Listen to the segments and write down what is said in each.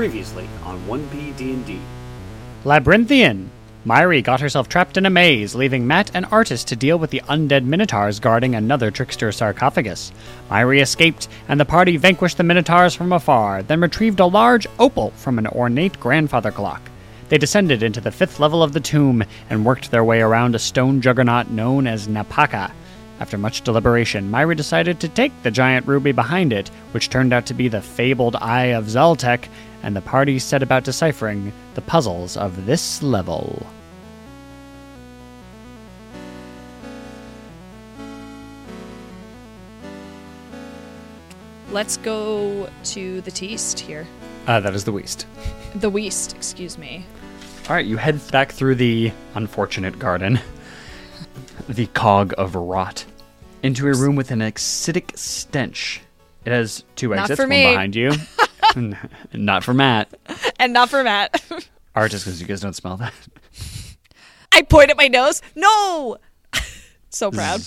Previously on 1P D&D. Labyrinthian! Mairi got herself trapped in a maze, leaving Matt and Artus to deal with the undead minotaurs guarding another trickster sarcophagus. Mairi escaped, and the party vanquished the minotaurs from afar, then retrieved a large opal from an ornate grandfather clock. They descended into the fifth level of the tomb and worked their way around a stone juggernaut known as Napaka. After much deliberation, Mairi decided to take the giant ruby behind it, which turned out to be the fabled Eye of Zaltec, and the party set about deciphering the puzzles of this level. Let's go to the Teast here. Uh, that is the West. The West, excuse me. All right, you head back through the unfortunate garden, the cog of rot, into a room with an acidic stench. It has two Not exits, for one me. behind you. Not for Matt. And not for Matt. Artist, because you guys don't smell that. I point at my nose. No! so proud.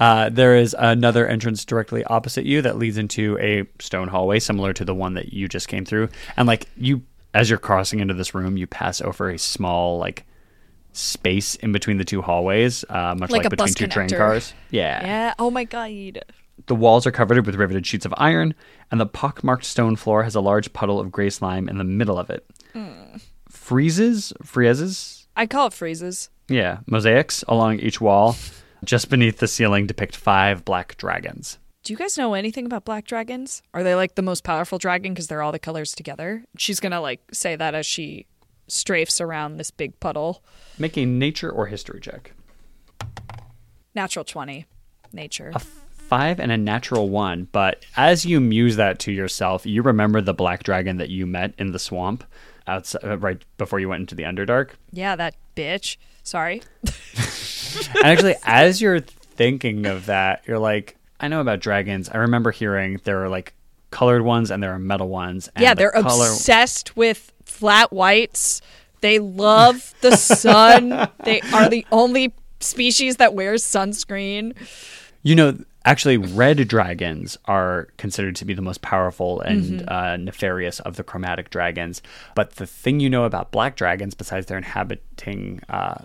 Uh, there is another entrance directly opposite you that leads into a stone hallway similar to the one that you just came through. And like you, as you're crossing into this room, you pass over a small like space in between the two hallways, uh, much Like like, between two train cars. Yeah. Yeah. Oh my god. The walls are covered with riveted sheets of iron, and the pockmarked stone floor has a large puddle of gray slime in the middle of it. Freezes, friezes, I call it freezes. yeah, mosaics along each wall. Just beneath the ceiling depict five black dragons. Do you guys know anything about black dragons? Are they like the most powerful dragon because they're all the colors together? She's gonna like say that as she strafes around this big puddle. Make a nature or history check. Natural 20. Nature. Five and a natural one, but as you muse that to yourself, you remember the black dragon that you met in the swamp outside, uh, right before you went into the Underdark. Yeah, that bitch. Sorry. and actually, as you're thinking of that, you're like, I know about dragons. I remember hearing there are like colored ones and there are metal ones. And yeah, the they're color- obsessed with flat whites. They love the sun. they are the only species that wears sunscreen. You know, actually, red dragons are considered to be the most powerful and uh, nefarious of the chromatic dragons. But the thing you know about black dragons, besides their inhabiting uh,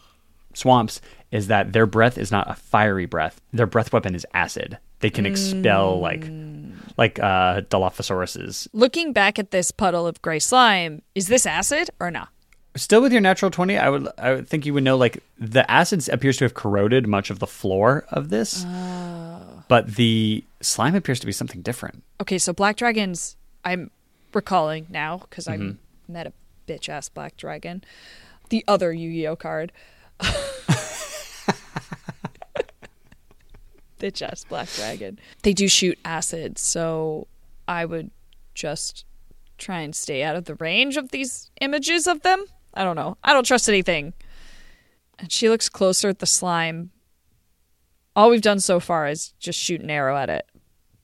swamps, is that their breath is not a fiery breath. Their breath weapon is acid. They can expel like like uh, Dilophosaurus's. Looking back at this puddle of gray slime, is this acid or not? Still with your natural twenty, I would I would think you would know like the acid appears to have corroded much of the floor of this, oh. but the slime appears to be something different. Okay, so black dragons, I'm recalling now because I mm-hmm. met a bitch ass black dragon. The other Yu Gi Oh card. bitch ass black dragon. They do shoot acid, so I would just try and stay out of the range of these images of them. I don't know. I don't trust anything. And she looks closer at the slime. All we've done so far is just shoot an arrow at it,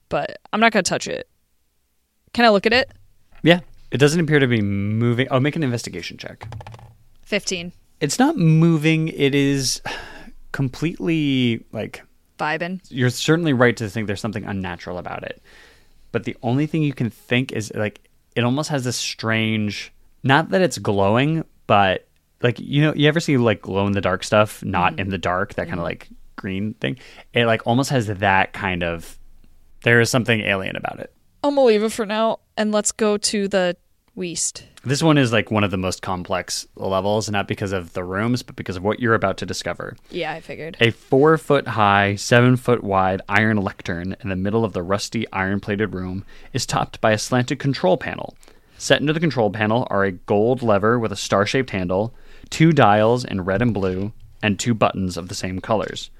but I'm not going to touch it. Can I look at it? Yeah, it doesn't appear to be moving. Oh, make an investigation check. 15. It's not moving. It is completely like vibing. you're certainly right to think there's something unnatural about it. But the only thing you can think is like it almost has this strange not that it's glowing, but like you know, you ever see like glow in the dark stuff not mm-hmm. in the dark, that kind of mm-hmm. like green thing? It like almost has that kind of there is something alien about it. I'm gonna leave it for now, and let's go to the West. This one is like one of the most complex levels, not because of the rooms, but because of what you're about to discover. Yeah, I figured. A four foot high, seven foot wide iron lectern in the middle of the rusty iron plated room is topped by a slanted control panel. Set into the control panel are a gold lever with a star shaped handle, two dials in red and blue, and two buttons of the same colors.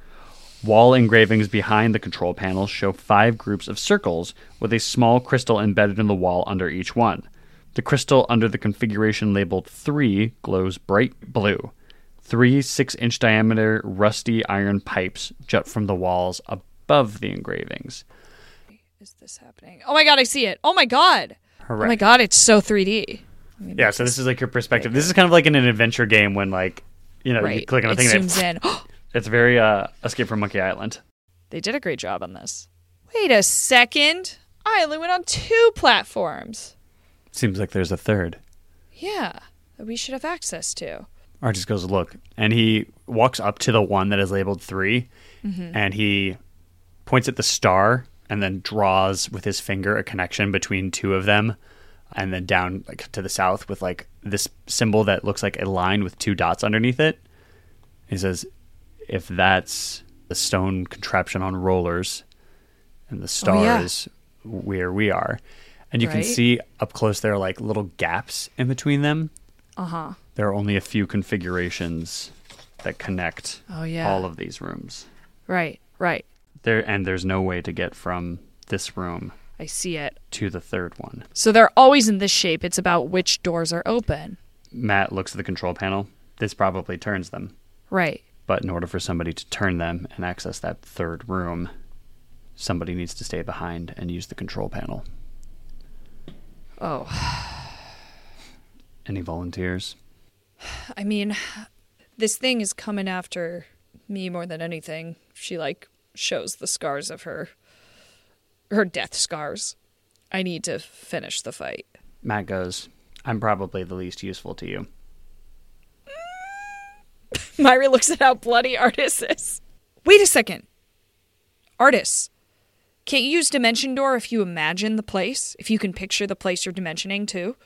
Wall engravings behind the control panel show five groups of circles with a small crystal embedded in the wall under each one. The crystal under the configuration labeled 3 glows bright blue. Three six inch diameter rusty iron pipes jut from the walls above the engravings. Is this happening? Oh my god, I see it. Oh my god. Oh my god, it's so 3D. Yeah, so this is like your perspective. This is kind of like in an adventure game when like you know you click on a it thing and zooms in. it's very uh Escape from Monkey Island. they did a great job on this. Wait a second. I only went on two platforms. Seems like there's a third. Yeah, that we should have access to. Artus goes, look. And he walks up to the one that is labeled 3 and he points at the star and then draws with his finger a connection between two of them and then down like to the south with like this symbol that looks like a line with two dots underneath it. He says, if that's the stone contraption on rollers and the star Oh, yeah. is where we are. And you can see up close there are like little gaps in between them Uh huh. there are only a few configurations that connect Oh, yeah. all of these rooms. Right, right. There and there's no way to get from this room I see it. to the third one. So they're always in this shape. It's about which doors are open. Matt looks at the control panel. This probably turns them, Right. but in order for somebody to turn them and access that third room, somebody needs to stay behind and use the control panel. Oh, Any volunteers? I mean, this thing is coming after me more than anything. She like shows the scars of her her death scars. I need to finish the fight. Matt goes, I'm probably the least useful to you. Myra looks at how bloody Artus is. Wait a second. Artus, can't you use Dimension Door if you imagine the place? If you can picture the place you're dimensioning to?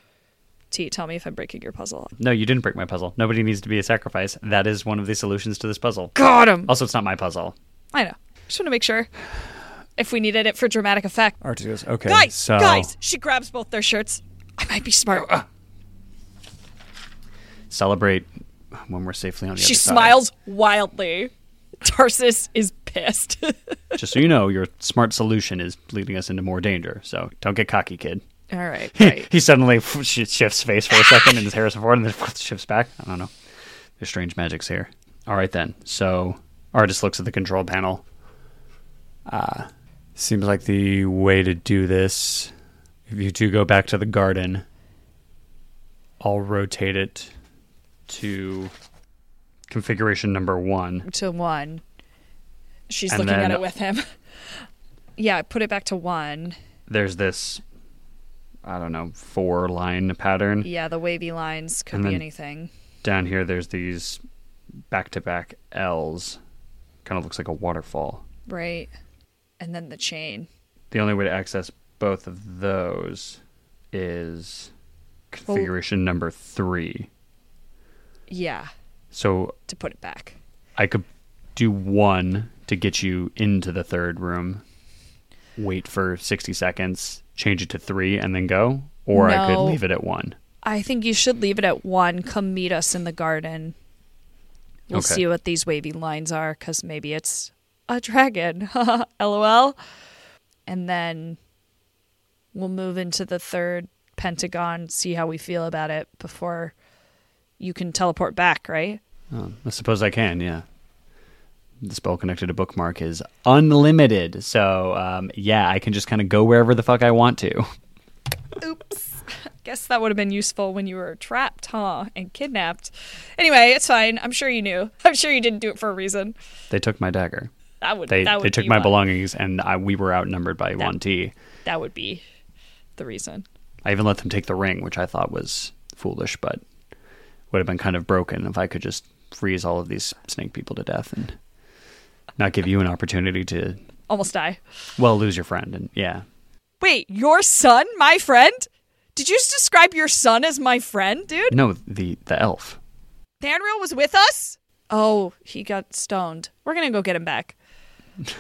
T, tell me if I'm breaking your puzzle. No, you didn't break my puzzle. Nobody needs to be a sacrifice. That is one of the solutions to this puzzle. Got him! Also, it's not my puzzle. I know. Just want to make sure if we needed it for dramatic effect. Artus goes, okay. Guys, so guys! She grabs both their shirts. I might be smart. Uh, uh. celebrate when we're safely on the she other side. smiles wildly. Tarsus is pissed. Just so you know, your smart solution is leading us into more danger. So don't get cocky, kid. All right, right. he suddenly shifts face for a second and his Harrison Ford and then shifts back. I don't know. There's strange magics here. All right, then. So Artus looks at the control panel. Uh, seems like the way to do this, if you two go back to the garden, I'll rotate it to configuration number one. to one. She's And looking at it with him. yeah, put it back to one. There's this, I don't know, four line pattern. Yeah, the wavy lines could And be anything. down here there's these back to back L's. Kind of looks like a waterfall. Right. And then the chain. The only way to access both of those is configuration number three. Yeah, So to put it back. I could do one to get you into the third room, wait for 60 seconds, change it to three, and then go. Or I could leave it at one. I think you should leave it at one. Come meet us in the garden. We'll Okay. see what these wavy lines are, because maybe it's a dragon. LOL. And then we'll move into the third pentagon, see how we feel about it before you can teleport back, right? Oh, I suppose I can, yeah. The spell connected to bookmark is unlimited. So, um, yeah, I can just kind of go wherever the fuck I want to. Oops. Guess that would have been useful when you were trapped, huh? And kidnapped. Anyway, it's fine. I'm sure you knew. I'm sure you didn't do it for a reason. They took my dagger. That would They that would they took my belongings, and I, we were outnumbered by one T. That would be the reason. I even let them take the ring, which I thought was foolish, but would have been kind of broken if I could just freeze all of these snake people to death and not give you an opportunity to, Almost die. well, lose your friend. And yeah, Wait, your son, my friend? Did you just describe your son as my friend, dude? no, the the elf. Thanriel was with us? Oh, he got stoned. We're gonna go get him back.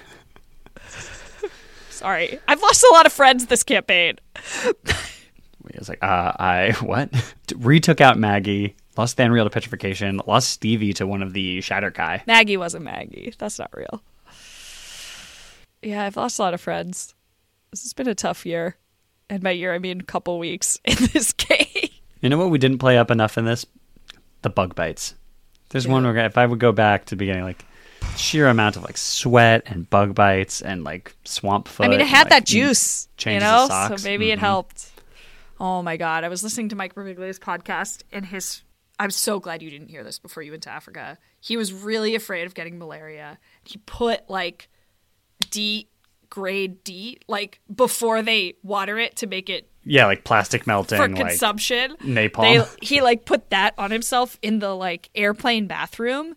Sorry. I've lost a lot of friends this campaign. I was like, uh, I what? Retook out Maggie, lost Thanriel to petrification, lost Stevie to one of the Shatterkai. Maggie wasn't Maggie. That's not real. Yeah, I've lost a lot of friends. This has been a tough year. And by year, I mean a couple weeks in this game. You know what we didn't play up enough in this? The bug bites. There's one where if I would go back to the beginning, like sheer amount of like sweat and bug bites and like swamp foot. I mean, it and, had like, that juice, you know, so maybe it Mhm. helped. Oh my god, I was listening to Mike Birbiglia's podcast, and his. I'm so glad you didn't hear this before you went to Africa. He was really afraid of getting malaria. He put like D grade D, like before they water it to make it yeah, like plastic melting, for like consumption. napalm. They, he like put that on himself in the like airplane bathroom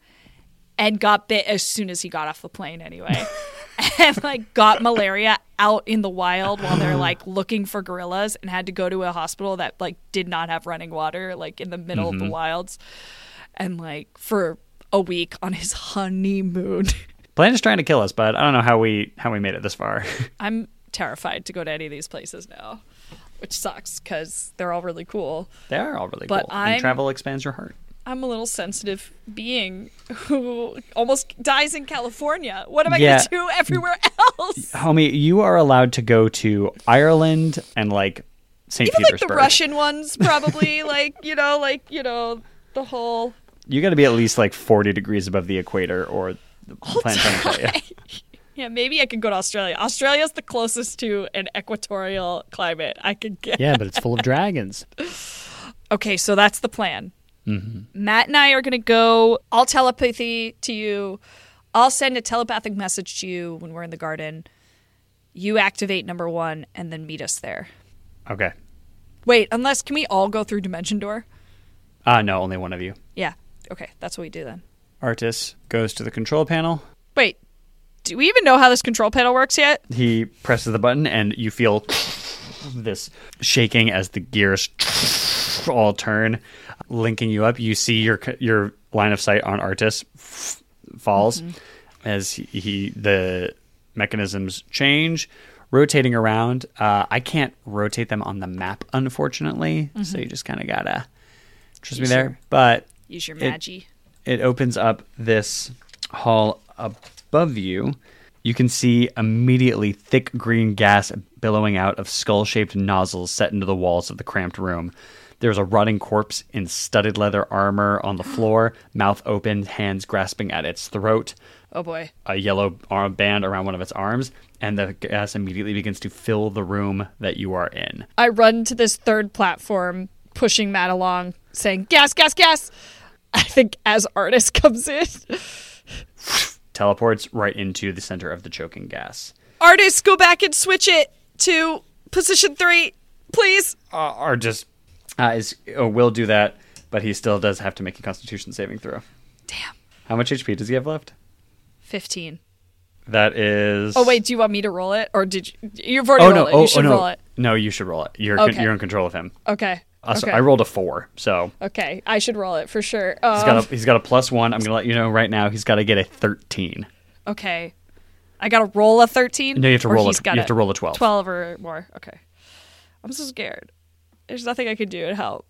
and got bit as soon as he got off the plane anyway. and like got malaria out in the wild while they're like looking for gorillas and had to go to a hospital that like did not have running water like in the middle of the mm-hmm. wilds and like for a week on his honeymoon. Bland is trying to kill us, but I don't know how we how we made it this far. I'm terrified to go to any of these places now, which sucks because they're all really cool. they are all really But cool. I'm- And travel expands your heart. I'm a little sensitive being who almost dies in California. What am I Yeah. going to do everywhere else? Homie, you are allowed to go to Ireland and like St. Even like Petersburg. the Russian ones, probably. like, you know, like, you know, the whole. You got to be at least like 40 degrees above the equator or the planet trying to kill you. Yeah, maybe I could go to Australia. Australia's the closest to an equatorial climate I could get. Yeah, but it's full of dragons. Okay, so that's the plan. Mm-hmm. Matt and I are going to go. I'll telepathy to you. I'll send a telepathic message to you when we're in the garden. You activate number one and then meet us there. Okay. Wait, unless can we all go through Dimension Door? Uh, no, only one of you. Yeah. Okay, that's what we do then. Artus goes to the control panel. Wait, do we even know how this control panel works yet? He presses the button, and you feel this shaking as the gears all turn, linking you up. You see your your line of sight on Artus falls as he, he the mechanisms change, rotating around. Uh, I can't rotate them on the map, unfortunately, so you just kind of gotta trust me there. sure? But Use your It- it opens up this hall above you. You can see immediately thick green gas billowing out of skull shaped nozzles set into the walls of the cramped room. There's a rotting corpse in studded leather armor on the floor, mouth open, hands grasping at its throat, Oh boy. a yellow arm band around one of its arms, and the gas immediately begins to fill the room that you are in. I run to this third platform, pushing Matt along, saying, Gas, gas, gas! I think as Artus comes in, Teleports right into the center of the choking gas. Artus, go back and switch it to position three, please. uh, or just uh, is uh, will do that, but he still does have to make a Constitution saving throw. Damn. How much HP does he have left? 15. That is. Oh, wait, do you want me to roll it? Or did you? You've already Oh rolled no! it. Oh, you should oh, no! roll it. No, you should roll it. You're con- you're in control of him. Okay. Uh, okay. I rolled a four, so Okay, I should roll it for sure. he's Um, got a he's got a plus one. I'm gonna let you know right now. He's got to get a thirteen. okay. I got to roll a 13? No, you have to roll a- he's gotta- you have to roll a 12. 12 or more. Okay. I'm so scared. There's nothing I can do to help.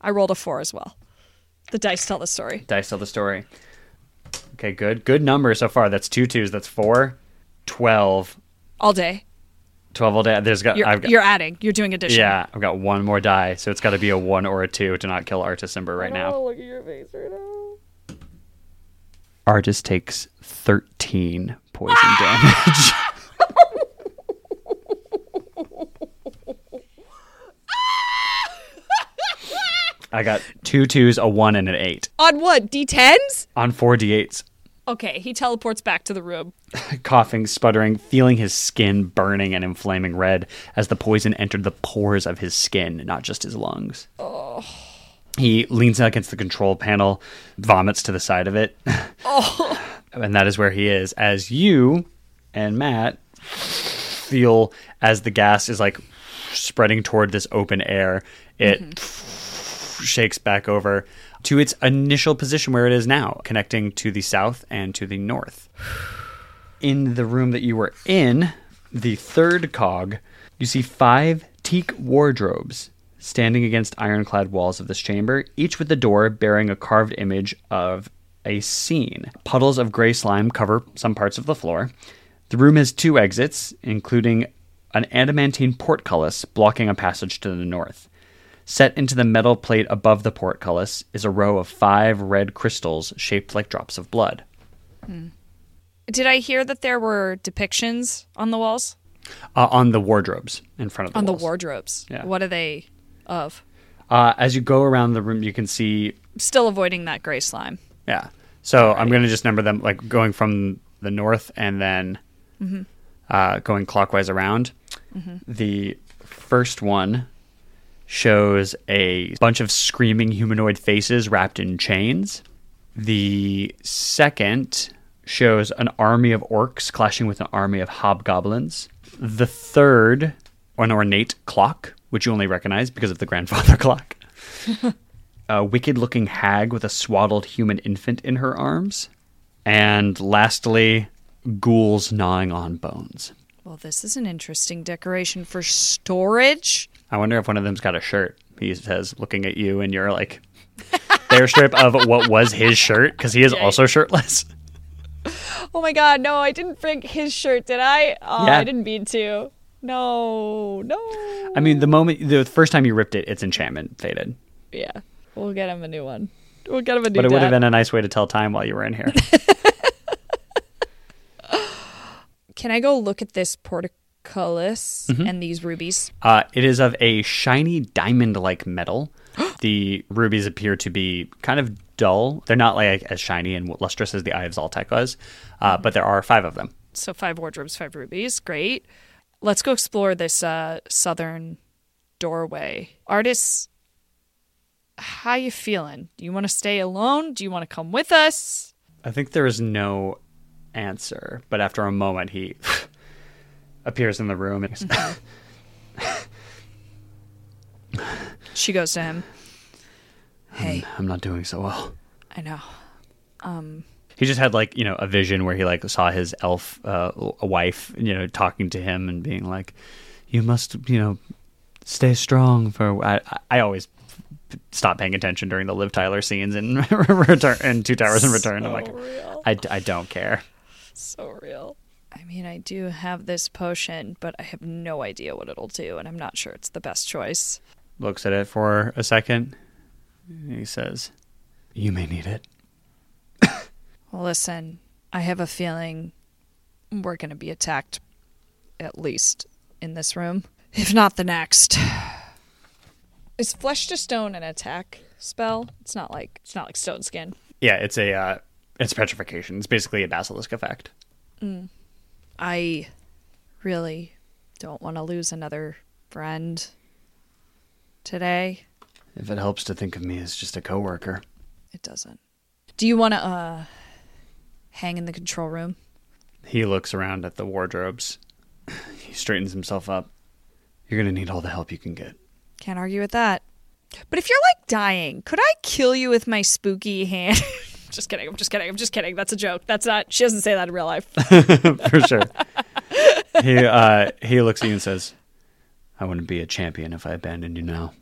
I rolled a 4 as well. The dice tell the story. Dice tell the story. Okay, good. Good number so far. That's two twos. That's four. 12. All day. 12 all day. There's got, You're, I've got you're adding. You're doing addition. yeah, I've got one more die, so it's got to be a one or a two to not kill Artus Cimber right now. look at your face right now. Artus takes 13 poison damage. I got two twos, a one, and an eight On what? D10s? on four d8s. Okay, he teleports back to the room. Coughing, sputtering, feeling his skin burning and inflaming red as the poison entered the pores of his skin, not just his lungs. He leans against the control panel, vomits to the side of it. Oh. and that is where he is. As you and Matt feel as the gas is like spreading toward this open air, it mm-hmm. shakes back over to its initial position where it is now, connecting to the south and to the north. In the room that you were in, the third cog, you see five teak wardrobes standing against ironclad walls of this chamber, each with the door bearing a carved image of a scene. Puddles of gray slime cover some parts of the floor. The room has two exits, including an adamantine portcullis blocking a passage to the north. Set into the metal plate above the portcullis is a row of five red crystals shaped like drops of blood. Did I hear that there were depictions on the walls? Uh, on the wardrobes in front of the on walls. the wardrobes. Yeah. What are they of? Uh, as you go around the room, you can see. Still avoiding that gray slime. Yeah. So I'm going to just number them, like going from the north and then Mm-hmm. uh, going clockwise around. The first one shows a bunch of screaming humanoid faces wrapped in chains. The second shows an army of orcs clashing with an army of hobgoblins. The third, an ornate clock, which you only recognize because of the grandfather clock. a wicked looking hag with a swaddled human infant in her arms. And lastly, ghouls gnawing on bones. Well, this is an interesting decoration for storage. I wonder if one of them's got a shirt. He says, looking at you, and you're like, their strip of what was his shirt because he is also shirtless. Oh my god, no, I didn't bring his shirt, did I? Oh, Yeah. I didn't mean to. No, no. I mean, the moment, the first time you ripped it, its enchantment faded. Yeah, we'll get him a new one. We'll get him a new But it would have been a nice way to tell time while you were in here. Can I go look at this portcullis Mm-hmm. and these rubies? Uh, it is of a shiny diamond-like metal. the rubies appear to be kind of dull. They're not like as shiny and lustrous as the Eye of Zaltec was, uh, but there are five of them. So five wardrobes, five rubies. Great. Let's go explore this uh, southern doorway. Artists, how you feeling? Do you want to stay alone? Do you want to come with us? I think there is no answer, but after a moment, he appears in the room and he's, She goes to him. Hey, I'm not doing so well. I know. He just had like you know a vision where he like saw his elf uh, wife you know talking to him and being like, "You must you know stay strong." For I, I always stop paying attention during the Liv Tyler scenes in return and Two Towers in Return. I'm like, real. I, I don't care. So real. I mean, I do have this potion, but I have no idea what it'll do, and I'm not sure it's the best choice. Looks at it for a second. He says, "You may need it." Well, listen, I have a feeling we're going to be attacked, at least in this room, if not the next. Is flesh to stone an attack spell? It's not like it's not like stone skin. Yeah, it's a uh, it's petrification. It's basically a basilisk effect. I really don't want to lose another friend today. If it helps to think of me as just a coworker. It doesn't. Do you want to uh hang in the control room? He looks around at the wardrobes. He straightens himself up. You're gonna need all the help you can get. Can't argue with that. But if you're like dying, could I kill you with my spooky hand? just kidding. I'm just kidding. I'm just kidding. That's a joke. That's not. She doesn't say that in real life. For sure. he uh, he looks at you and says, "I wouldn't be a champion if I abandoned you now."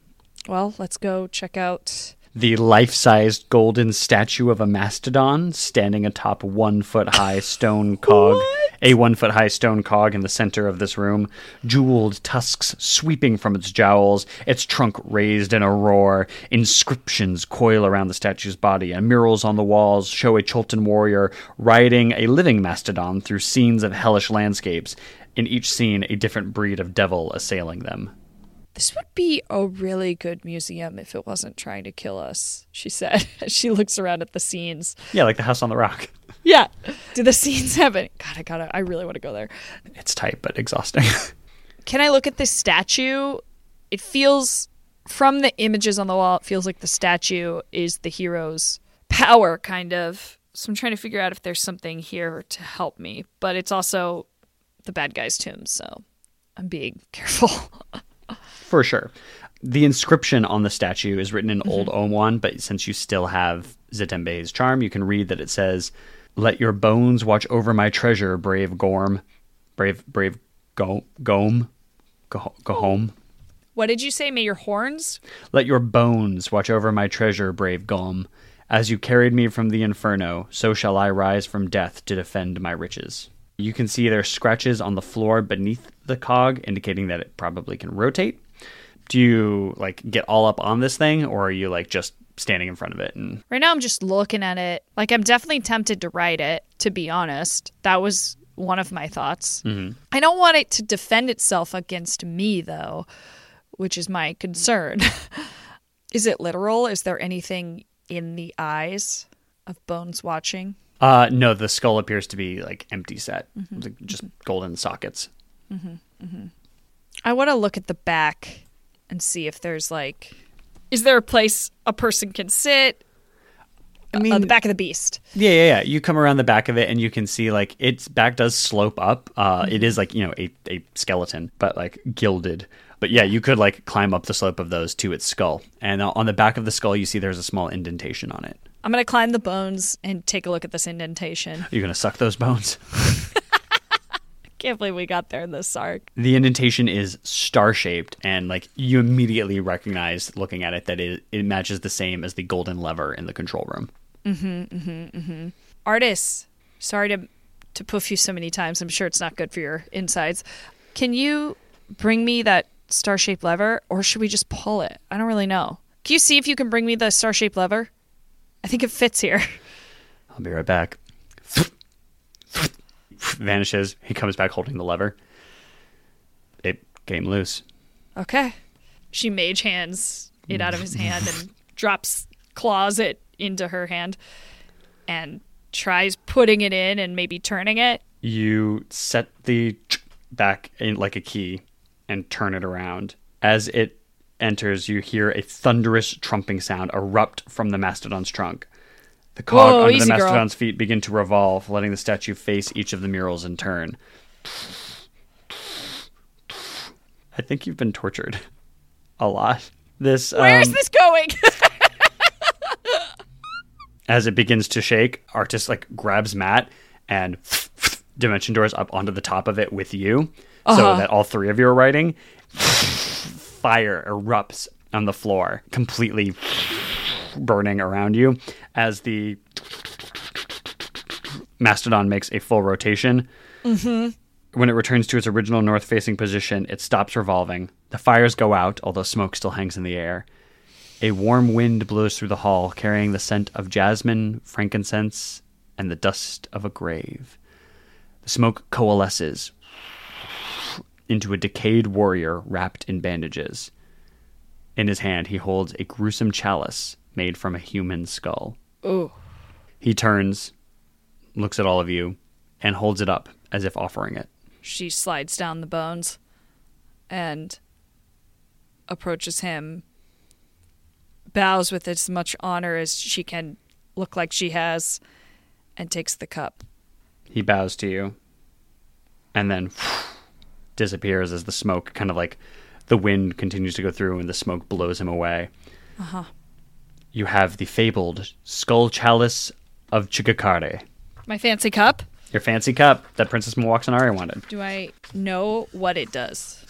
well, let's go check out. The life-sized golden statue of a mastodon standing atop one foot high stone cog. A one foot high stone cog in the center of this room, jeweled tusks sweeping from its jowls, its trunk raised in a roar. Inscriptions coil around the statue's body, and murals on the walls show a Chultan warrior riding a living mastodon through scenes of hellish landscapes. In each scene, a different breed of devil assailing them. This would be a really good museum if it wasn't trying to kill us, she said as she looks around at the scenes. Yeah, like the house on the rock. Yeah. Do the scenes have it? God, I gotta, I really want to go there. It's tight but exhausting. Can I look at this statue? It feels, from the images on the wall, it feels like the statue is the hero's power, kind of. So I'm trying to figure out if there's something here to help me. But it's also the bad guy's tomb, so I'm being careful. For sure. The inscription on the statue is written in mm-hmm. Old Omuan, but since you still have Zitembe's charm, you can read that it says, "Let your bones watch over my treasure, brave Gorm, brave brave Go Gome, go, go home. what did you say? May your horns? Let your bones watch over my treasure, brave Gom. As you carried me from the inferno, so shall I rise from death to defend my riches." You can see there are scratches on the floor beneath the cog, indicating that it probably can rotate. Do you like get all up on this thing, or are you like just standing in front of it? And Right now, I'm just looking at it. Like, I'm definitely tempted to write it, to be honest. That was one of my thoughts. Mm-hmm. I don't want it to defend itself against me, though, which is my concern. is it literal? Is there anything in the eyes of Bones watching? uh, no, the skull appears to be like empty set, mm-hmm. like just golden sockets. Mm-hmm. I want to look at the back and see if there's like, is there a place a person can sit? I mean, on the back of the beast. Yeah, yeah, yeah. You come around the back of it and you can see like its back does slope up. Uh, it is like you know a a skeleton, but like gilded. But yeah, you could like climb up the slope of those to its skull, and uh, on the back of the skull you see there's a small indentation on it. I'm gonna climb the bones and take a look at this indentation. You're gonna suck those bones. Can't believe we got there in this arc. The indentation is star shaped, and like you immediately recognize looking at it that it, it matches the same as the golden lever in the control room. Mm-hmm, mm-hmm, mm-hmm. Artists, sorry to to poof you so many times. I'm sure it's not good for your insides. Can you bring me that star shaped lever, or should we just pull it? I don't really know. Can you see if you can bring me the star shaped lever? I think it fits here. I'll be right back. Vanishes. He comes back holding the lever. It came loose. Okay. She mage hands it out of his hand and drops claws it into her hand and tries putting it in and maybe turning it. You set the back in like a key and turn it around. As it enters, you hear a thunderous trumping sound erupt from the mastodon's trunk. The cog Whoa, under the easy, girl. mastodon's feet begin to revolve, letting the statue face each of the murals in turn. I think you've been tortured a lot. This Where's um, this going? as it begins to shake, Artus like grabs Matt and dimension doors up onto the top of it with you, so that all three of you are riding. Fire erupts on the floor, completely burning around you as the mastodon makes a full rotation. Mm-hmm. When it returns to its original north-facing position, it stops revolving. The fires go out, although smoke still hangs in the air. A warm wind blows through the hall, carrying the scent of jasmine, frankincense, and the dust of a grave. The smoke coalesces into a decayed warrior wrapped in bandages. In his hand, he holds a gruesome chalice made from a human skull. Ooh. He turns, looks at all of you, and holds it up as if offering it. She slides down the bones and approaches him, bows with as much honor as she can look like she has, and takes the cup. He bows to you and then disappears as the smoke kind of like the wind continues to go through and the smoke blows him away. Uh-huh. You have the fabled skull chalice of Chigakare, My fancy cup? your fancy cup that Princess Mwaxanaré wanted. Do I know what it does?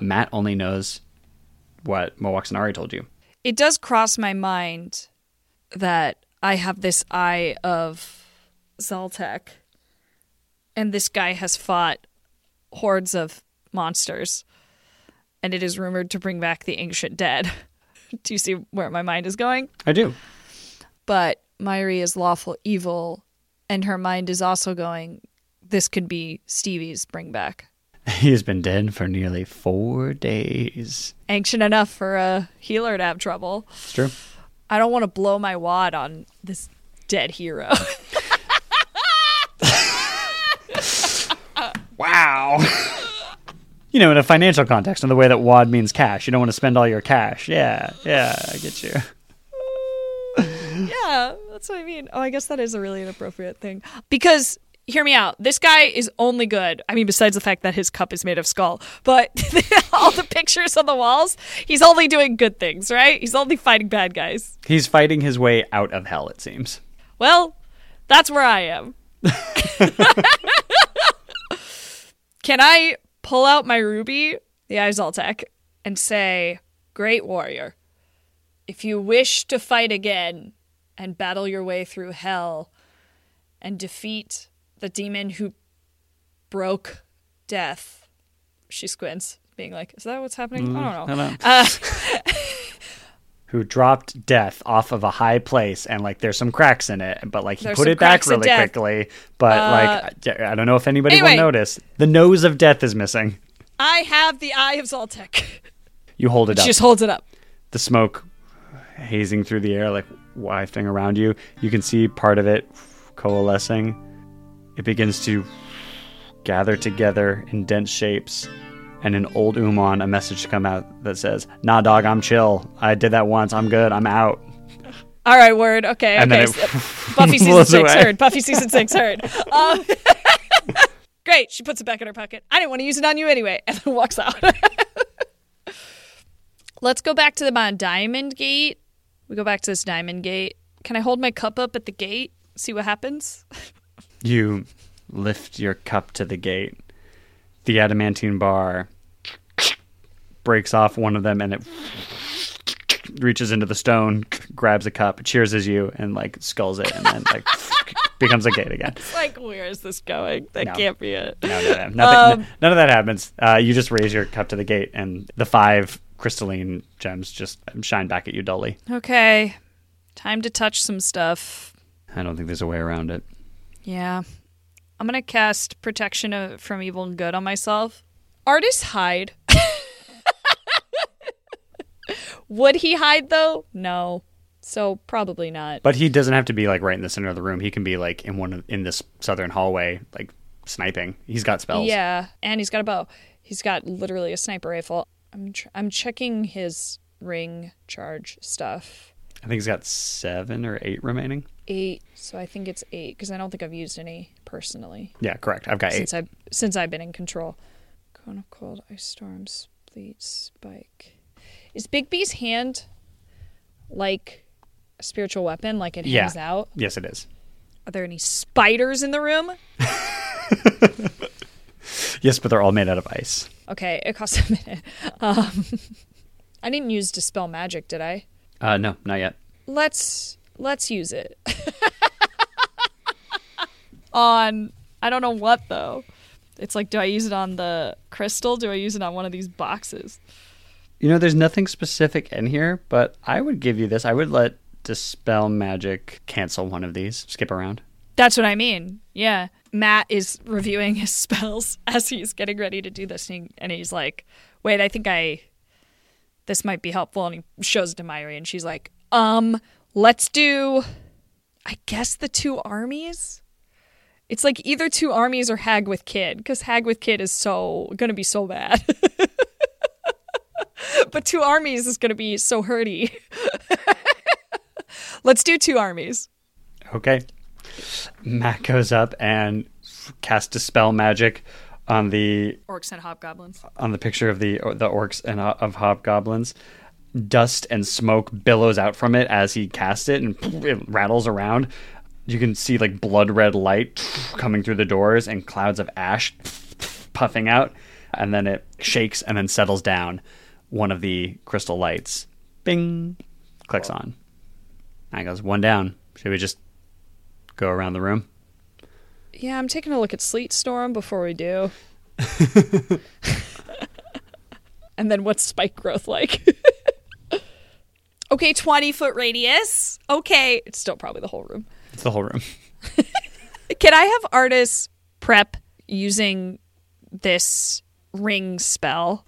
Matt only knows what Mwaxanaré told you. It does cross my mind that I have this eye of Zaltec, and this guy has fought hordes of monsters, and it is rumored to bring back the ancient dead. Do you see where my mind is going? I do. But Mairi is lawful evil, and her mind is also going, this could be Stevie's bring back. He has been dead for nearly four days. Ancient enough for a healer to have trouble. It's true. I don't want to blow my wad on this dead hero. Wow. You know, in a financial context, in the way that WAD means cash, you don't want to spend all your cash. Yeah, yeah, I get you. yeah, that's what I mean. Oh, I guess that is a really inappropriate thing. Because hear me out. This guy is only good. I mean, besides the fact that his cup is made of skull, but all the pictures on the walls, he's only doing good things, right? He's only fighting bad guys. He's fighting his way out of hell, it seems. Well, that's where I am. Can I pull out my ruby, the Izaltec, and say, Great warrior, if you wish to fight again and battle your way through hell and defeat the demon who broke death, she squints, being like, Is that what's happening? I don't know. Hello. Uh, Who dropped death off of a high place and like there's some cracks in it, but like he There's put it back really quickly. But Uh, like I don't know if anybody anyway. will notice. The nose of death is missing. I have the Eye of Zaltec You hold it up. She just holds it up. the smoke hazing through the air, like wafting around you. You can see part of it coalescing. It begins to gather together in dense shapes and an old Omuan a message to come out that says, "Nah, dog, I'm chill. I did that once. I'm good. I'm out." All right, word. Okay, And okay. so- Buffy season six away. heard. Buffy season six heard. Um, great. She puts it back in her pocket. I didn't want to use it on you anyway, and then walks out. Let's go back to the Mon Diamond Gate. We go back to this Diamond Gate. Can I hold my cup up at the gate? See what happens. You lift your cup to the gate. The adamantine bar breaks off one of them and it reaches into the stone, grabs a cup, cheers as you, and like skulls it, and then like becomes a gate again. It's like, where is this going? That No. can't be it. No, no, no. Nothing, Um, none of that happens. Uh, you just raise your cup to the gate, and the five crystalline gems just shine back at you dully. Okay. Time to touch some stuff. I don't think there's a way around it. Yeah. I'm going to cast Protection uh, from Evil and Good on myself. Artus hide. Would he hide though? No. So probably not. But he doesn't have to be like right in the center of the room. He can be like in one of, in this southern hallway, like sniping. He's got spells. Yeah, and he's got a bow. He's got literally a sniper rifle. I'm tr- I'm checking his ring charge stuff. I think he's got seven or eight remaining. Eight, so I think it's eight because I don't think I've used any personally Yeah, correct. I've got eight. since I since I've been in control. Cone of Cold, Ice Storm, Spleet, Spike. Is Bigby's hand like a spiritual weapon? Like it Yeah. hangs out? Yes, it is. Are there any spiders in the room? Yes, but they're all made out of ice. Okay, it costs a minute. Um, I didn't use dispel magic, did I? Uh, no, not yet. Let's let's use it. on I don't know what though. It's like do I use it on the crystal? Do I use it on one of these boxes? You know, there's nothing specific in here, but I would give you this. I would let dispel magic cancel one of these. Skip around. That's what I mean. Yeah. Matt is reviewing his spells as he's getting ready to do this and, and he's like, "Wait, I think I this might be helpful." And he shows it to Mairi and she's like, "Um, let's do I guess the two armies?" It's like either two armies or Hag with Kid cuz Hag with Kid is so to be so bad. but two armies is to be so hurty. let's do two armies. Okay. Matt goes up and casts dispel magic on the Orcs and hobgoblins. on the picture of the the orcs and uh, of hobgoblins. Dust and smoke billows out from it as he casts it, and it rattles around. You can see like blood red light coming through the doors and clouds of ash puffing out, and then it shakes and then settles down. One of the crystal lights, bing, clicks on. And it goes one down. Should we just go around the room? Yeah, I'm taking a look at Sleet Storm before we do. and then what's spike growth like? Okay, 20 foot radius. Okay, it's still probably the whole room. It's the whole room. Can I have artists prep using this ring spell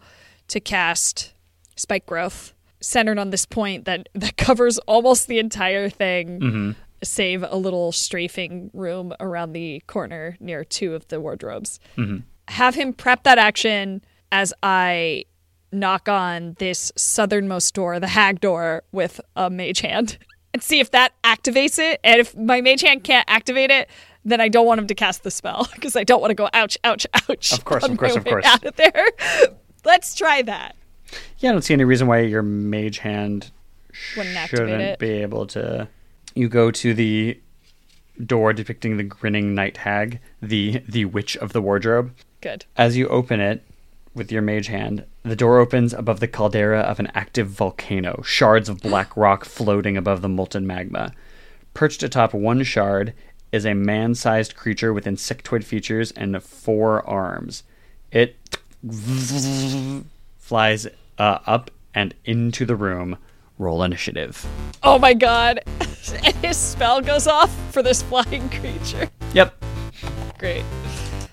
to cast spike growth centered on this point that that covers almost the entire thing mm-hmm. save a little strafing room around the corner near two of the wardrobes mm-hmm. have him prep that action as i knock on this southernmost door the hag door with a mage hand and see if that activates it and if my mage hand can't activate it then i don't want him to cast the spell because i don't want to go ouch ouch ouch Of course, of course, of course. out of there let's try that Yeah, I don't see any reason why your mage hand Wouldn't shouldn't it. be able to. You go to the door depicting the grinning night hag, the the witch of the wardrobe. good As you open it with your mage hand, the door opens above the caldera of an active volcano, shards of black rock floating above the molten magma. Perched atop one shard is a man sized creature with insectoid features and four arms. It flies uh, up and into the room. Roll initiative. oh my god and his spell goes off for this flying creature Yep. Great.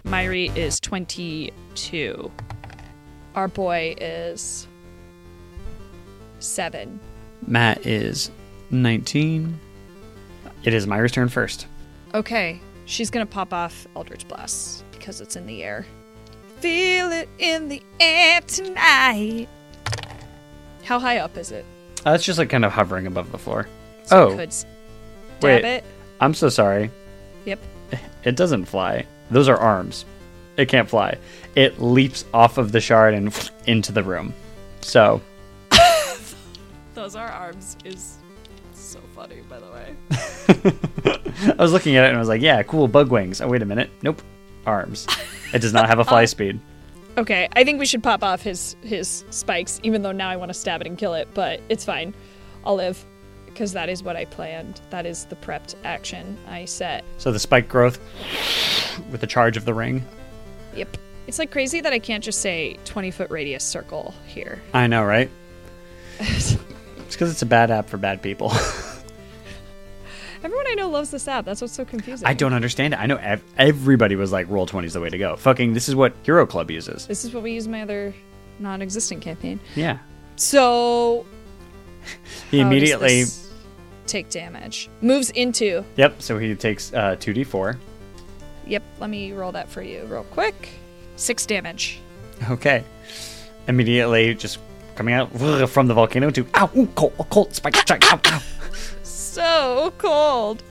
Mairi is 22. Our boy is 7. Matt is 19. It is Myra's turn first. Okay, she's gonna pop off Eldritch Blast because it's in the air. feel it in the air tonight. How high up is it? Uh, it's just like kind of hovering above the floor. So oh, could wait. it. I'm so sorry. Yep. It doesn't fly. Those are arms. It can't fly. It leaps off of the shard and into the room. So, Those are arms is so funny, by the way. I was looking at it and I was like, yeah, cool, bug wings. Oh, wait a minute. Nope. Arms. It does not have a fly um, speed. Okay, I think we should pop off his his spikes, even though now I want to stab it and kill it, but it's fine. I'll live. Because that is what I planned. That is the prepped action I set. So the spike growth with the charge of the ring. Yep. It's like crazy that I can't just say 20 foot radius circle here. I know, right? It's because it's a bad app for bad people. Everyone I know loves this app. That's what's so confusing. I don't understand it. I know ev- everybody was like, Roll20 is the way to go. Fucking, this is what Hero Club uses. This is what we use in my other non existent campaign. Yeah. So. He immediately. take damage. Moves into. Yep, so he takes uh, 2d4. Yep, let me roll that for you real quick. Six damage. Okay. Immediately just coming out from the volcano to ow, ooh, cold, cold, spike, strike, ow, ow. So cold.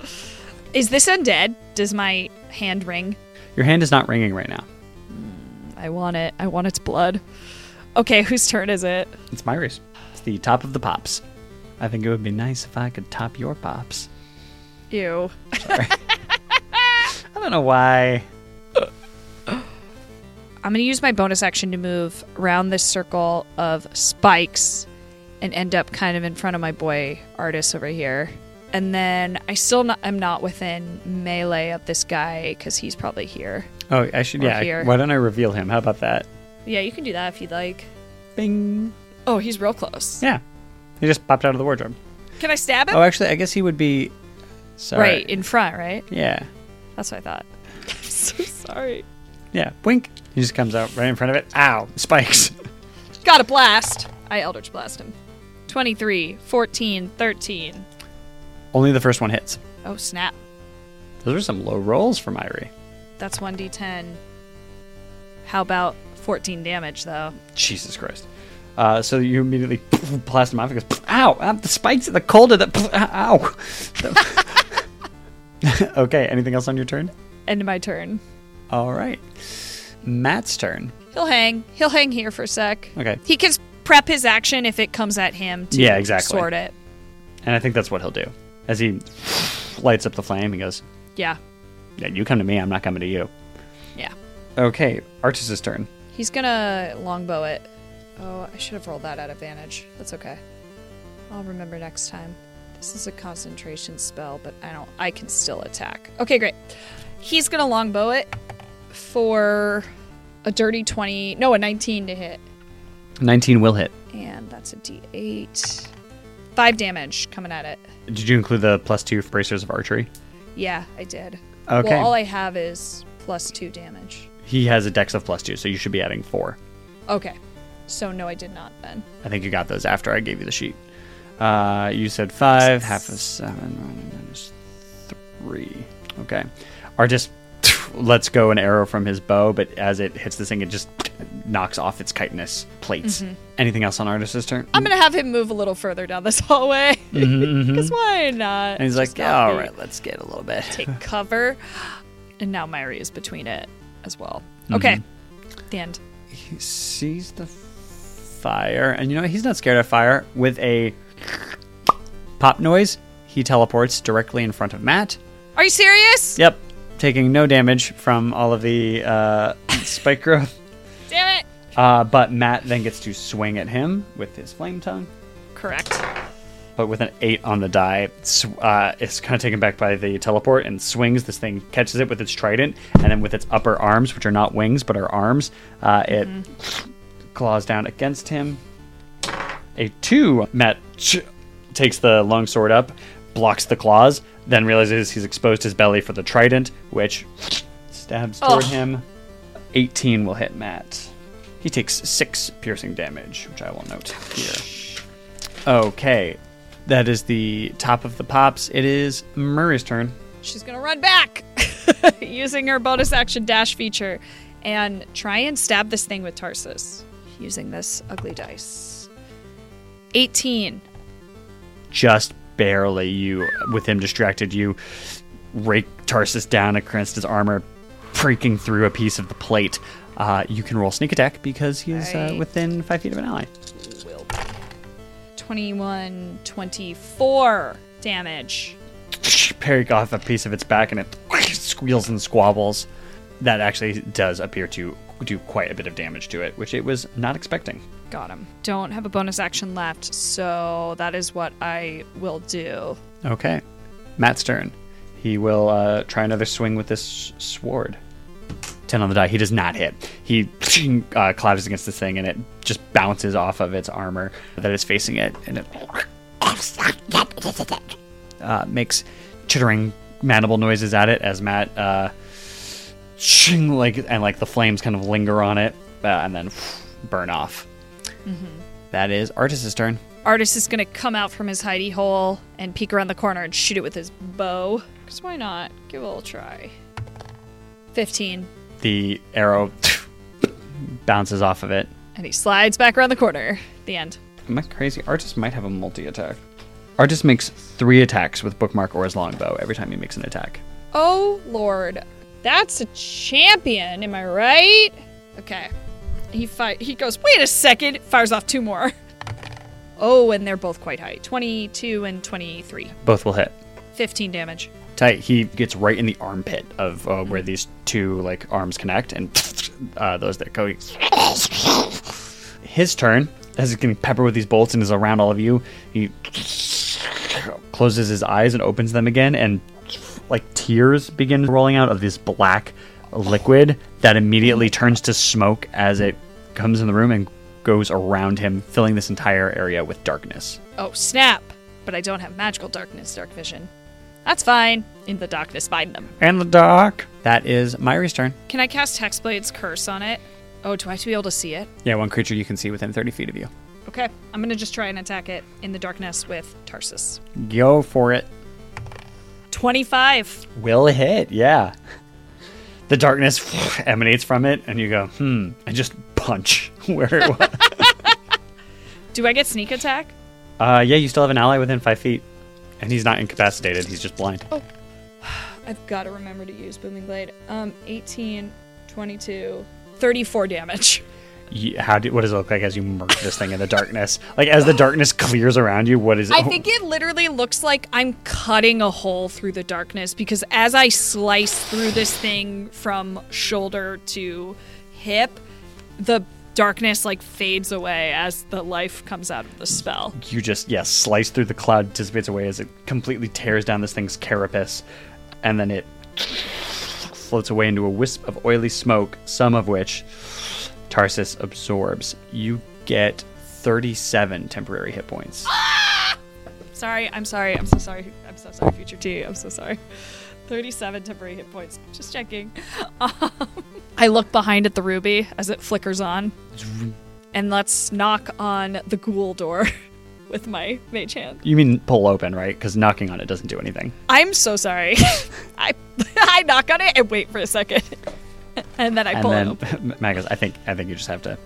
Is this undead? Does my hand ring? Your hand is not ringing right now. Mm, I want it. I want its blood. Okay, whose turn is it? It's Mairi's. It's the top of the pops. I think it would be nice if I could top your pops. Ew. I don't know why. I'm going to use my bonus action to move around this circle of spikes and end up kind of in front of my boy Artus over here. And then I still not, am not within melee of this guy because he's probably here. Oh, I should, Or yeah. here. Why don't I reveal him? How about that? Yeah, you can do that if you'd like. Bing. Oh, he's real close. Yeah. He just popped out of the wardrobe. Can I stab him? Oh, actually, I guess he would be. Sorry. right, in front, right? Yeah. That's what I thought. I'm so sorry. Yeah. Wink. He just comes out right in front of it. Ow. Spikes. Got a blast. I Eldritch Blast him. 23, 14, 13. Only the first one hits. Oh, snap. Those are some low rolls for Mairi. That's 1d10. How about 14 damage, though? Jesus Christ. Uh, so you immediately blast him off. He goes, ow, ah, the spikes, the cold of the, ow. okay, anything else on your turn? End of my turn. All right. Matt's turn. He'll hang. He'll hang here for a sec. Okay. He can prep his action if it comes at him to Yeah, exactly. sword it. And I think that's what he'll do. As he lights up the flame, he goes, Yeah. yeah, you come to me, I'm not coming to you. Yeah. Okay, Artus's turn. He's gonna longbow it. Oh, I should have rolled that at advantage. That's okay. I'll remember next time. This is a concentration spell, but I don't. I can still attack. Okay, great. He's gonna longbow it for a dirty twenty. No, a nineteen to hit, 19 will hit. and that's a d8. Five damage coming at it. Did you include the plus two bracers of archery? Yeah, I did. Okay. Well, all I have is plus two damage. he has a dex of plus two, so you should be adding four. Okay. So no, I did not then. I think you got those after I gave you the sheet. Uh, you said five, half of seven, minus three. Okay. Artus lets go an arrow from his bow, but as it hits this thing, it just knocks off its chitinous plates. Anything else on Artus's turn? I'm gonna have him move a little further down this hallway. Mm-hmm, Because why not? and he's like, Just not all be- let's get a little bit. Take cover. And now Mairi is between it as well. Mm-hmm. Okay. The end. He sees the fire, and you know what? he's not scared of fire. With a pop noise, he teleports directly in front of Matt. Are you serious? Yep, taking no damage from all of the uh, spike growth. Damn it. Uh, but Matt then gets to swing at him with his flame tongue. Correct. But with an eight on the die, uh, it's kind of taken back by the teleport and swings. This thing catches it with its trident, and then with its upper arms, which are not wings but are arms, uh, it claws down against him. A two, Matt ch- takes the long sword up, blocks the claws, then realizes he's exposed his belly for the trident, which stabs toward him. 18 will hit Matt. He takes six piercing damage, which I will note here. Okay, that is the top of the pops. It is Murray's turn. She's gonna run back using her bonus action dash feature and try and stab this thing with Tarsus using this ugly dice. 18. just barely you with him distracted you rake tarsus down against his armor breaking through a piece of the plate uh, you can roll sneak attack because he is uh, within five feet of an ally Will. 21, 24 damage. parry off a piece of its back and it squeals and squabbles that actually does appear to do quite a bit of damage to it which it was not expecting Got him. Don't have a bonus action left, so that is what I will do. okay matt's turn he will uh, try another swing with this sword 10 on the die. He does not hit. He uh, against this thing and it just bounces off of its armor that is facing it and it uh, makes chittering mandible noises at it as Matt uh, like and like the flames kind of linger on it uh, and then burn off. That is Artus's turn. Artus is going to come out from his hidey hole and peek around the corner and shoot it with his bow. Because why not? Give it a little try. 15. The arrow bounces off of it. And he slides back around the corner. The end. Am I crazy? Artus might have a multi attack. Artus makes three attacks with bookmark or his longbow every time he makes an attack. Oh, Lord. That's a champion, am I right? Okay. He fi- he goes, wait a second, fires off two more. Oh, and they're both quite high 22 and 23. Both will hit. 15 damage. Tight. He gets right in the armpit of uh, where these two like arms connect, and uh, those that go. His turn, as he's getting peppered with these bolts and is around all of you, he closes his eyes and opens them again, and like tears begin rolling out of this black liquid that immediately turns to smoke as it comes in the room and goes around him, filling this entire area with darkness. Oh, snap. But I don't have magical darkness, dark vision. That's fine. In the darkness, find them. And the dark. That is Mairi's turn. Can I cast Hexblade's Curse on it? Oh, do I have to be able to see it? Yeah, one creature you can see within 30 feet of you. Okay, I'm gonna just try and attack it in the darkness with Tarsus. Go for it. 25. Will hit, yeah. The darkness emanates from it, and you go, hmm, and just punch where it was. Do I get sneak attack? uh, yeah, you still have an ally within five feet, and he's not incapacitated, he's just blind. Oh, I've got to remember to use Booming Blade. Um, 18, 22, 34 damage. You, how do, what does it look like as you murk this thing in the darkness? Like, as the darkness clears around you, what is it? I think it literally looks like I'm cutting a hole through the darkness because as I slice through this thing from shoulder to hip, the darkness like fades away as the life comes out of the spell. you just yes slice through the cloud dissipates away as it completely tears down this thing's carapace and then it floats away into a wisp of oily smoke some of which tarsus absorbs you get 37 temporary hit points Sorry, I'm sorry, I'm so sorry, I'm so sorry, future T, I'm so sorry. 37 temporary hit points. Just checking. Um, I look behind at the ruby as it flickers on. And let's knock on the ghoul door with my mage hand. you mean pull open right because knocking on it doesn't do anything I'm so sorry. I I knock on it and wait for a second. and then I and pull it then open. magus i think i think you just have to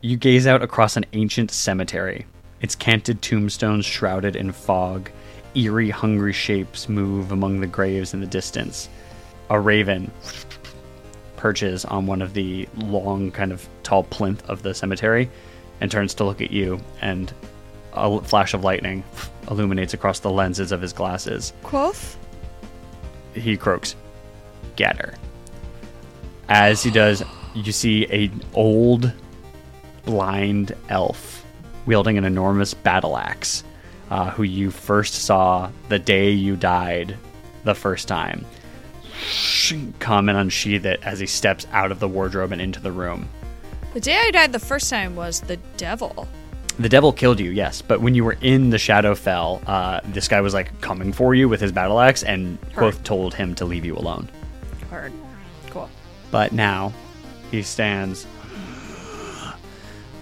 you gaze out across an ancient cemetery its canted tombstones shrouded in fog eerie hungry shapes move among the graves in the distance a raven perches on one of the long kind of tall plinth of the cemetery and turns to look at you and a flash of lightning illuminates across the lenses of his glasses Quoth? he croaks, "Get her." As he does, you see an old, blind elf wielding an enormous battle axe, uh, who you first saw the day you died, the first time. Come and unsheath it as he steps out of the wardrobe and into the room. The day I died the first time was the devil. The devil killed you, yes, but when you were in the Shadowfell, uh, this guy was like coming for you with his battle axe, and both told him to leave you alone. Heard. Cool. But now he stands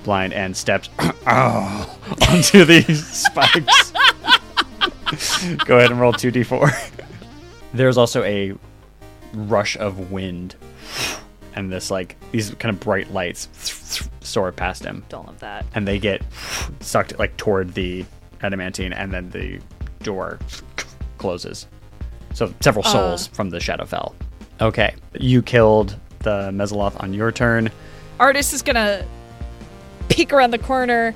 blind and steps oh, onto these spikes. Go ahead and roll 2d4. There's also a rush of wind and this like these kind of bright lights soar past him, Don't love that. and they get sucked like toward the adamantine, and then the door closes. So several uh. souls from the Shadowfell. Okay, you killed the Mezzoloth on your turn. Artus is gonna peek around the corner,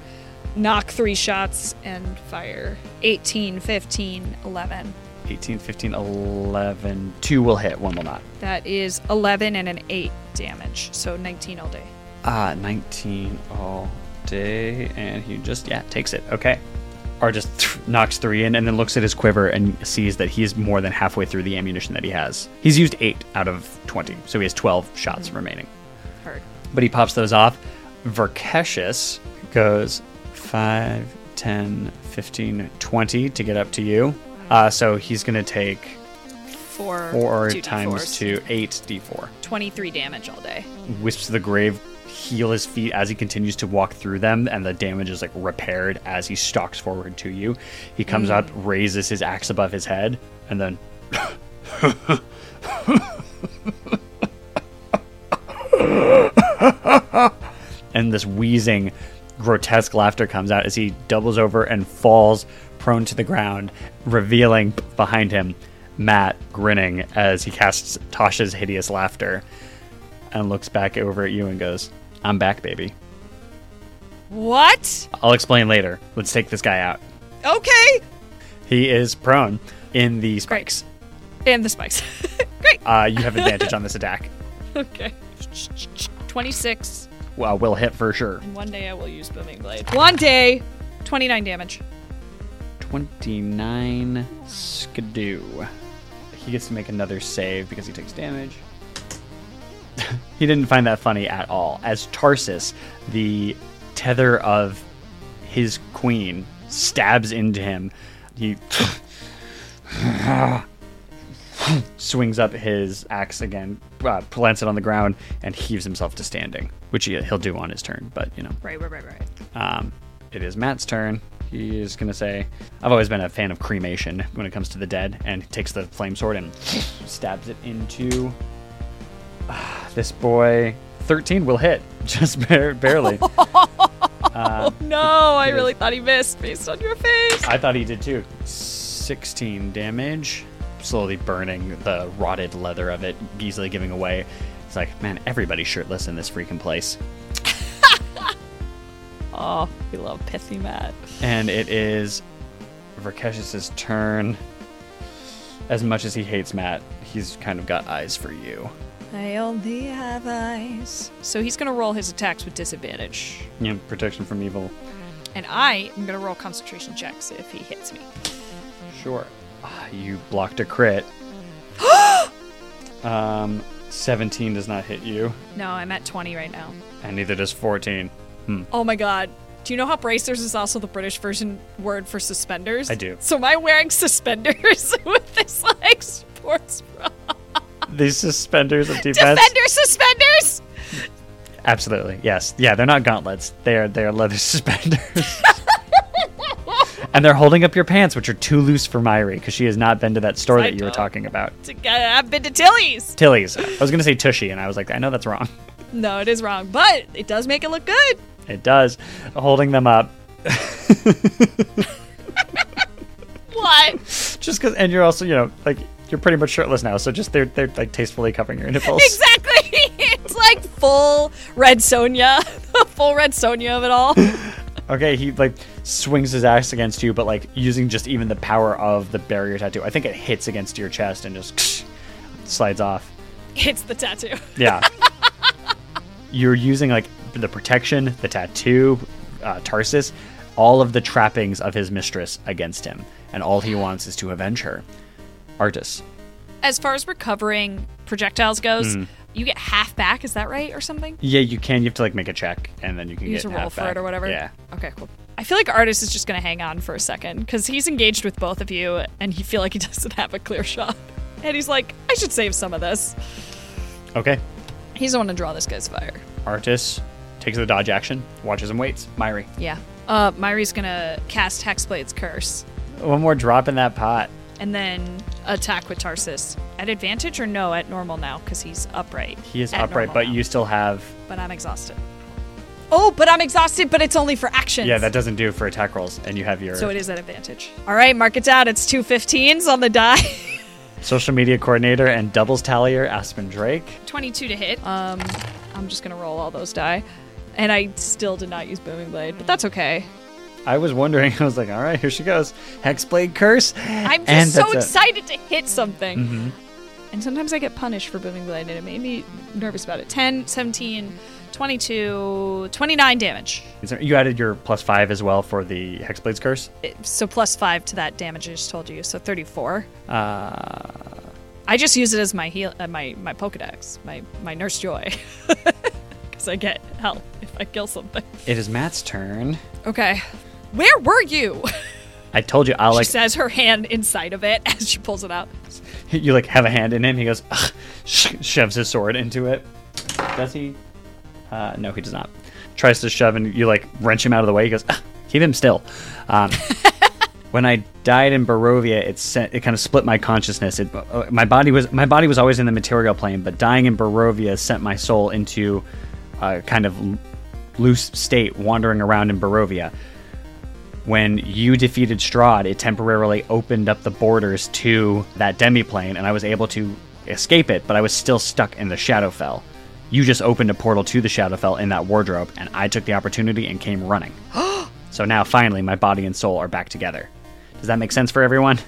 knock three shots, and fire 18, 15, 11. 18, 15, 11. Two will hit, one will not. That is 11 and an 8 damage, so 19 all day. Ah, 19 all day, and he just, yeah, takes it. Okay. Artus knocks three in and then looks at his quiver and sees that he's more than halfway through the ammunition that he has. He's used eight out of 20, so he has 12 shots remaining. Hurt. But he pops those off. Verkeshus goes 5, 10, 15, 20 to get up to you. Uh, so he's going to take Four, times D4s. two, eight d4. 23 damage all day. wisps to the grave, heal his feet as he continues to walk through them, and the damage is like repaired as he stalks forward to you. He comes up, raises his axe above his head, and then and this wheezing, grotesque laughter comes out as he doubles over and falls prone to the ground, revealing behind him Matt grinning as he casts Tasha's hideous laughter and looks back over at you and goes, I'm back, baby. What? I'll explain later. Let's take this guy out. Okay. He is prone in the Great. spikes. And the spikes. Great. Uh, you have advantage on this attack. Okay. 26. Well, we'll hit for sure. And one day I will use Booming Blade. One day. 29 damage. 29 skidoo. He gets to make another save because he takes damage. he didn't find that funny at all. As Tarsus, the tether of his queen, stabs into him, he swings up his axe again, uh, plants it on the ground, and heaves himself to standing, which he, he'll do on his turn. But you know, Right, right, right, right. um, it is Matt's turn. He is going to say, I've always been a fan of cremation when it comes to the dead, and he takes the flame sword and stabs it into ah, this boy. 13 will hit, just bar- barely. Oh no, I really thought he missed based on your face. I thought he did too. 16 damage, slowly burning the rotted leather of it, easily giving away. It's like, man, everybody's shirtless in this freaking place. Oh, we love pithy Matt. And it is Verkeshus' turn. As much as he hates Matt, he's kind of got eyes for you. I only have eyes. So he's gonna roll his attacks with disadvantage. Know, protection from evil. And I am gonna roll concentration checks if he hits me. Sure. Ah, you blocked a crit. um, 17 does not hit you, No, I'm at 20 right now. and neither does 14. Mm. Oh my god. Do you know how bracers is also the British version word for suspenders? I do. So am I wearing suspenders with this like sports bra? These suspenders of defense. Defender suspenders! Absolutely, yes. Yeah, they're not gauntlets. They are they are leather suspenders. and they're holding up your pants, which are too loose for Mairi because she has not been to that store that you were talking about. I've been to Tilly's. Tilly's. I was gonna say Tushy, and I was like, I know that's wrong. No, it is wrong, but it does make it look good. It does. Holding them up. What? Just because, and you're also, you know, like you're pretty much shirtless now, so just they're they're like tastefully covering your nipples. exactly. It's like full red Sonja, full red Sonja of it all. Okay, he like swings his axe against you, but like using just even the power of the barrier tattoo. I think it hits against your chest and just slides off. Hits the tattoo. Yeah. You're using like the protection, the tattoo, uh, Tarsus, all of the trappings of his mistress against him, and all he wants is to avenge her. Artus. As far as recovering projectiles goes, Hmm. you get half back. Is that right, or something? Yeah, you can. You have to like make a check, and then you can Use get a roll half for back. it or whatever. Yeah. Okay, cool. I feel like Artus is just gonna hang on for a second because he's engaged with both of you, and he feel like he doesn't have a clear shot. And he's like, I should save some of this. Okay. He's the one to draw this guy's fire. Artus takes the dodge action, watches and waits. Mairi. Yeah. Uh, Mairi's gonna cast Hexblade's Curse One more drop in that pot. and then attack with Tarsus. At advantage or no at normal now because he's upright. He is At upright, normal but now. you still have. But I'm exhausted. Oh, but I'm exhausted, but it's only for actions. Yeah, that doesn't do for attack rolls, and you have your So it is at advantage. All right, mark it down. It's two 15s on the die. social media coordinator and doubles tallier, Aspen Drake. 22 to hit. Um, I'm just gonna roll all those die, and I still did not use booming blade, but that's okay. I was wondering. I was like, all right, here she goes. Hexblade curse. I'm just And so that's it. excited to hit something. Mhm. And sometimes I get punished for booming blade, and it made me nervous about it. 10, 17, 22, 29 damage. There- You added your plus five as well for the Hexblade's curse. It- So plus five to that damage I just told you, so 34. Uh, I just use it as my heal, uh, my my Pokedex, my my Nurse Joy, I get help if I kill something. it is Matt's turn. Okay, where were you? I told you I'll she says her hand inside of it as she pulls it out. you like have a hand in it. And he goes, "Ugh," sh- shoves his sword into it. Does he? Uh, no, he does not. Tries to shove and you like wrench him out of the way. He goes, "Ugh, keep him still. Um, when I died in Barovia, it sent, it kind of split my consciousness. It, uh, my body was my body was always in the material plane, but dying in Barovia sent my soul into a kind of loose state, wandering around in Barovia. When you defeated Strahd, it temporarily opened up the borders to that demiplane, and I was able to escape it, but I was still stuck in the Shadowfell. You just opened a portal to the Shadowfell in that wardrobe, and I took the opportunity and came running. so now, finally, my body and soul are back together. Does that make sense for everyone?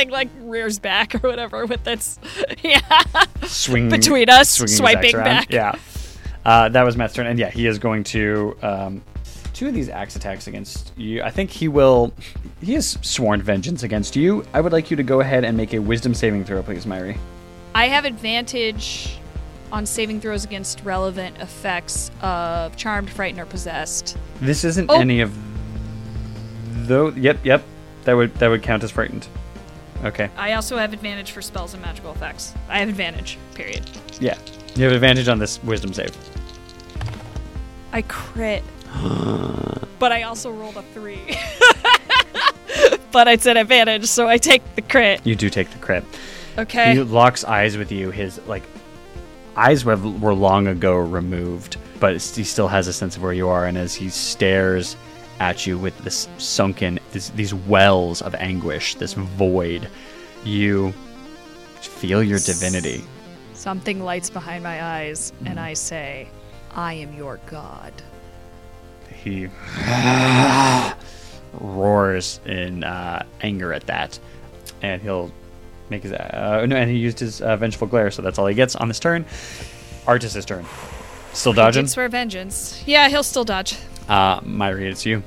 Thing like rears back or whatever with its yeah Swing between us, swiping back. Yeah, uh, that was Matt's turn, and yeah, he is going to um, two of these axe attacks against you. I think he will. He has sworn vengeance against you. I would like you to go ahead and make a Wisdom saving throw, please, Mairi. I have advantage on saving throws against relevant effects of charmed, frightened, or possessed. This isn't Oh. any of though. Yep, yep. That would that would count as frightened. Okay. I also have advantage for spells and magical effects. I have advantage. Period. Yeah. You have advantage on this Wisdom save. I crit, but I also rolled a three. but it's an advantage, so I take the crit. You do take the crit. Okay. He locks eyes with you. His like eyes were, were long ago removed, but he still has a sense of where you are. And as he stares at you with this sunken, this, these wells of anguish, this void, you feel your divinity. Something lights behind my eyes, and I say, I am your god. He roars in uh, anger at that, and he'll make his. Uh, no, and he used his uh, vengeful glare, so that's all he gets on this turn. Artus's turn. Still dodging. It's for vengeance. Yeah, he'll still dodge. Uh, Mairi, it's you.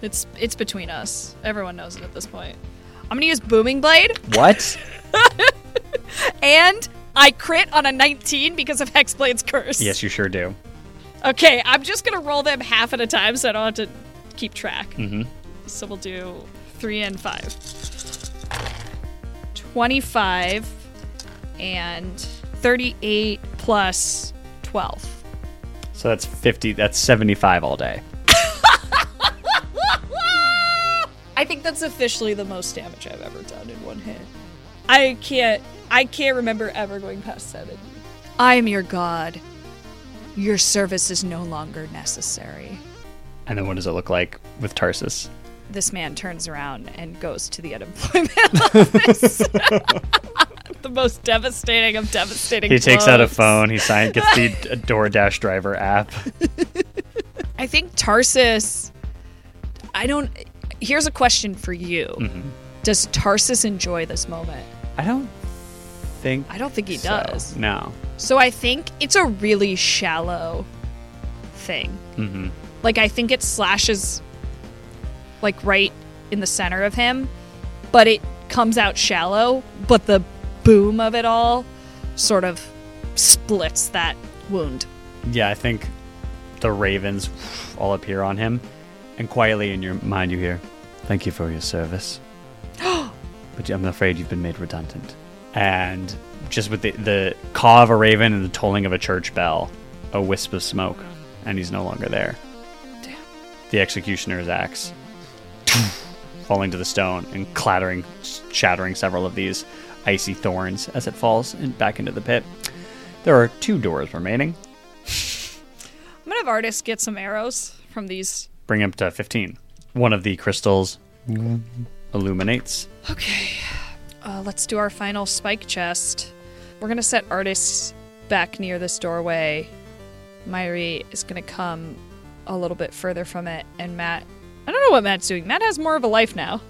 It's it's between us. Everyone knows it at this point. I'm gonna use booming blade, What? and I crit on a 19 because of Hexblade's curse. yes, you sure do. Okay, I'm just gonna roll them half at a time so I don't have to keep track. Mm-hmm. So we'll do three and five. 25 and 38 plus 12. So that's fifty. That's seventy-five all day. I think that's officially the most damage I've ever done in one hit. I can't I can't remember ever going past 7. I am your god. Your service is no longer necessary. And then what does it look like with Tarsus? This man turns around and goes to the unemployment office. the most devastating of devastating. He takes out a phone. He signs, gets the DoorDash driver app. I think Tarsus. I don't. Here's a question for you. Mhm. Does Tarsus enjoy this moment? I don't think. I don't think he so. does. No. So I think it's a really shallow thing. Mm-hmm. Like I think it slashes like right in the center of him, but it comes out shallow, but the boom of it all sort of splits that wound. Yeah, I think the ravens all appear on him, and quietly in your mind you hear, "Thank you for your service." but I'm afraid you've been made redundant. And just with the the caw of a raven and the tolling of a church bell, a wisp of smoke, and he's no longer there. Damn. The executioner's axe falling to the stone and clattering, shattering several of these icy thorns as it falls in, back into the pit. There are two doors remaining. I'm gonna have artists get some arrows from these. Bring him to 15. One of the crystals illuminates. Okay, uh, let's do our final spike chest. We're gonna set artists back near this doorway. Mairi is gonna come a little bit further from it, and Matt. I don't know what Matt's doing. Matt has more of a life now.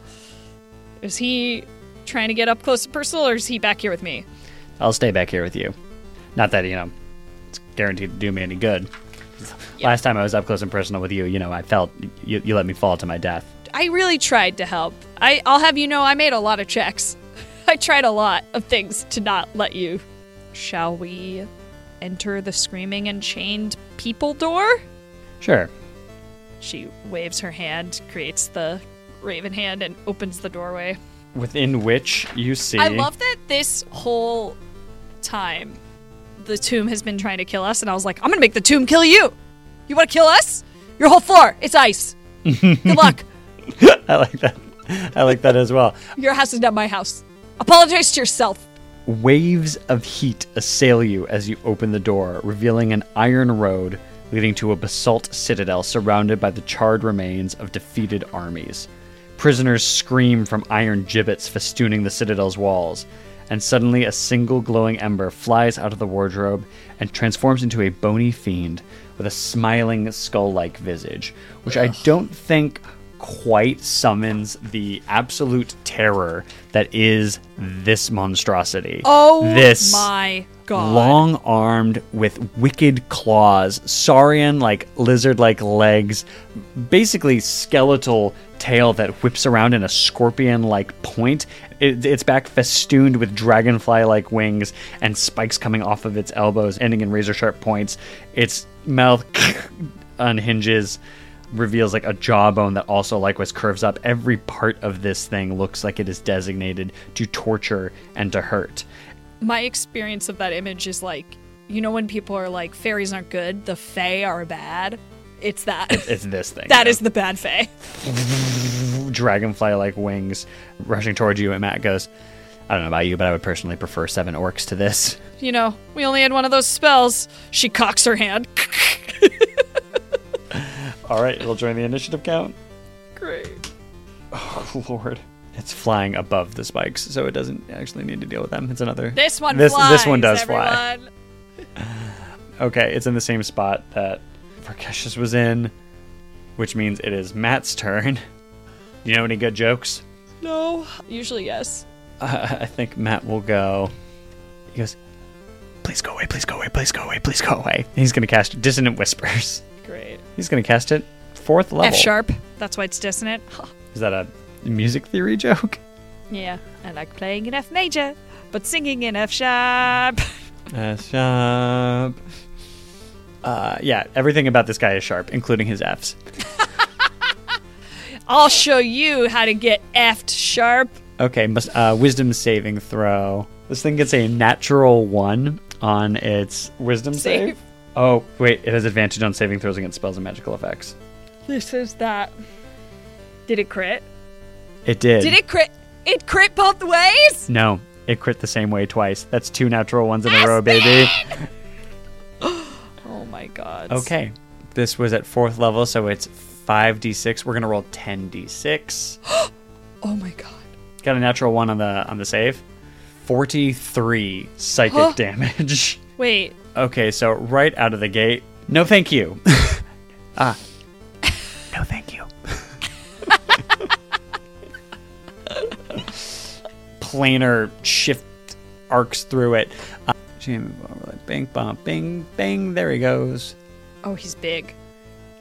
Is he trying to get up close and personal, or is he back here with me? I'll stay back here with you. Not that, you know, it's guaranteed to do me any good. Last time I was up close and personal with you, you know, I felt you, you let me fall to my death. I really tried to help. I, I'll have you know, I made a lot of checks. I tried a lot of things to not let you. Shall we enter the screaming and chained people door? Sure. She waves her hand, creates the raven hand, and opens the doorway. Within which you see. I love that this whole time the tomb has been trying to kill us, and I was like, I'm gonna make the tomb kill you. You wanna kill us? Your whole floor, it's ice. Good luck. I like that. I like that as well. Your house is not my house. Apologize to yourself. Waves of heat assail you as you open the door, revealing an iron road leading to a basalt citadel surrounded by the charred remains of defeated armies. Prisoners scream from iron gibbets festooning the citadel's walls, and suddenly a single glowing ember flies out of the wardrobe and transforms into a bony fiend with a smiling skull like visage, which I don't think quite summons the absolute terror that is this monstrosity. Oh this my god. long armed with wicked claws, saurian like lizard like legs, basically skeletal tail that whips around in a scorpion like point. It, its back festooned with dragonfly like wings and spikes coming off of its elbows, ending in razor sharp points. Its mouth unhinges. Reveals like a jawbone that also likewise curves up. Every part of this thing looks like it is designated to torture and to hurt. My experience of that image is like, you know, when people are like, fairies aren't good, the fae are bad. It's that. It's this thing. That yeah. is the bad fae. dragonfly like wings rushing towards you, and Matt goes, I don't know about you, but I would personally prefer seven orcs to this. You know, we only had one of those spells. She cocks her hand. All right, it'll join the initiative count. Great. Oh, Lord. It's flying above the spikes, so it doesn't actually need to deal with them. It's another. This one This- flies. this one does fly. Okay, it's in the same spot that Varkeshus was in, which means it is Matt's turn. You know any good jokes? No. Usually, yes. Uh, I think Matt will go. He goes, Please go away, please go away, please go away, please go away. He's going to cast Dissonant Whispers. Great. He's going to cast it fourth level. F sharp. That's why it's dissonant. Is that a music theory joke? yeah. I like playing in F major, but singing in F sharp. F sharp. Uh, yeah, everything about this guy is sharp, including his Fs. I'll show you how to get F'd sharp. Okay, must, uh, wisdom saving throw. This thing gets a natural one on its wisdom save. Save. Oh, wait, it has advantage on saving throws against spells and magical effects. This is that. Did it crit? It did. Did it crit? It crit both ways? No, it crit the same way twice. That's two natural ones in a row, baby. Oh my god. Okay, this was at fourth level, so it's 5d6. We're gonna roll 10d6. Oh my god. Got a natural one on the on the save. 43 psychic Huh? damage. Wait. Okay, so right out of the gate, no thank you. ah. No thank you. Planar shift arcs through it. Uh, bing, bong, bing, bang. There he goes. Oh, he's big.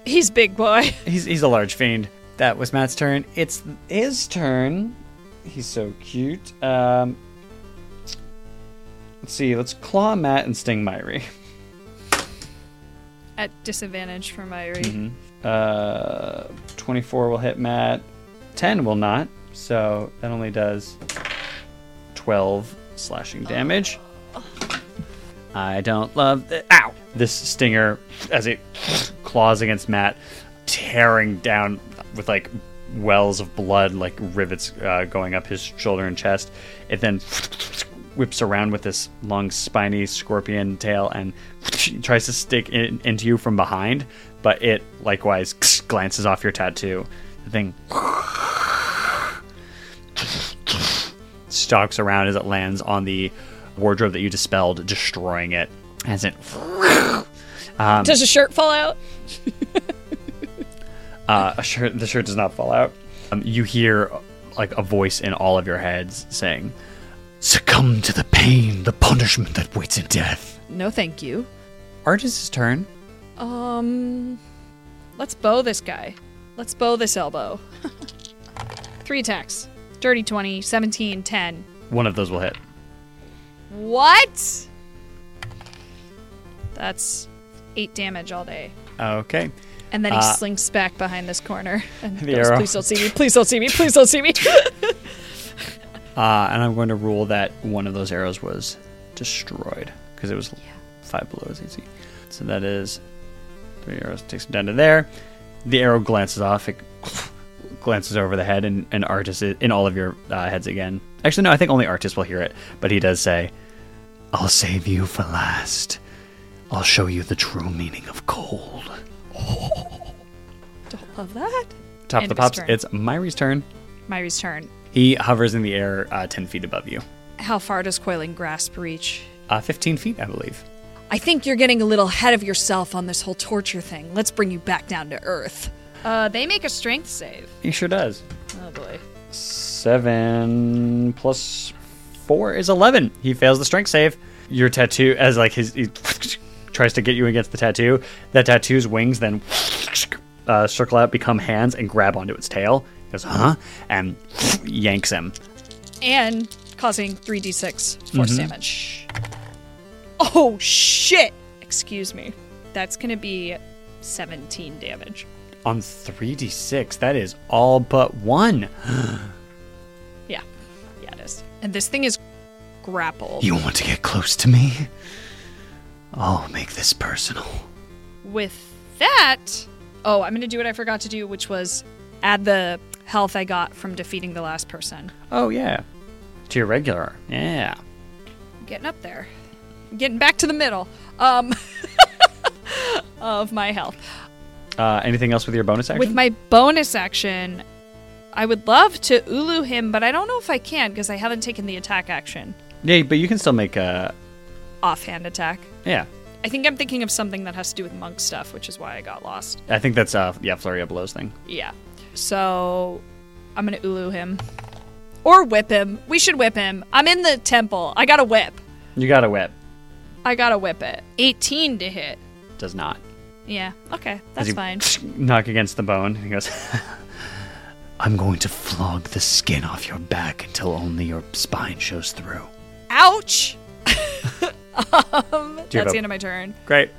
He's big boy. He's he's a large fiend. That was Matt's turn. It's his turn. He's so cute. Um, let's see. Let's claw Matt and sting Mairi. At disadvantage for Mairi. Mm-hmm. Uh, 24 will hit Matt. 10 will not. So that only does 12 slashing damage. I don't love the ow. This stinger as it claws against Matt, tearing down with like wells of blood, like rivets uh, going up his shoulder and chest. It then whips around with this long, spiny scorpion tail and tries to stick in, into you from behind, but it likewise glances off your tattoo. The thing stalks around as it lands on the wardrobe that you dispelled, destroying it. As it Does a shirt fall out? uh, a shirt, the shirt does not fall out. Um, you hear like a voice in all of your heads saying, Succumb to the pain, the punishment that waits in death. No, thank you. "Artus's turn." Um, let's bow this guy. Let's bow this elbow. Three attacks. Dirty 20, 17, 10. One of those will hit. What? That's eight damage all day. Okay. And then he Uh, slinks back behind this corner and The goes, arrow. please don't see me, please don't see me, please don't see me. Uh, and I'm going to rule that one of those arrows was destroyed because it was five below his AC. So that is three arrows takes him down to there. The arrow glances off. It glances over the head, and, and Artis is in all of your uh, heads again. Actually, no, I think only Artus will hear it, but he does say, I'll save you for last. I'll show you the true meaning of cold. don't love that. "Top End of the pops." turn. It's Mairi's turn. Mairi's turn. He hovers in the air uh, ten feet above you, How far does Coiling Grasp reach? uh, fifteen feet, I believe. I think you're getting a little ahead of yourself on this whole torture thing. Let's bring you back down to earth. Uh, they make a strength save. He sure does. Oh boy. Seven plus four is eleven. He fails the strength save. Your tattoo, as like his, he tries to get you against the tattoo. That tattoo's wings then uh, circle out, become hands, and grab onto its tail. He goes, huh? And yanks him. And causing 3d6 force damage. Oh shit! Excuse me. That's gonna be 17 damage. On 3d6, that is all but one. Yeah. Yeah, it is. And this thing is grappled. You want to get close to me? I'll make this personal. With that, oh, I'm gonna do what I forgot to do, which was add the health I got from defeating the last person. Oh, yeah. To your regular. Yeah. I'm getting up there. I'm getting back to the middle. Um of my health. Uh, anything else with your bonus action? With my bonus action, I would love to Ulu him, but I don't know if I can because I haven't taken the attack action. yeah, but you can still make a. Offhand attack. Yeah. I think I'm thinking of something that has to do with monk stuff, which is why I got lost. I think that's, uh, yeah, of Blows thing. Yeah. So I'm gonna Ulu him. Or whip him. We should whip him. I'm in the temple. I got a whip. You got a whip. I gotta whip it. 18 to hit. Does not. Yeah. Okay. That's you fine. Knock against the bone. He goes, I'm going to flog the skin off your back until only your spine shows through. Ouch. um, Do you have that's the end of my turn. Great.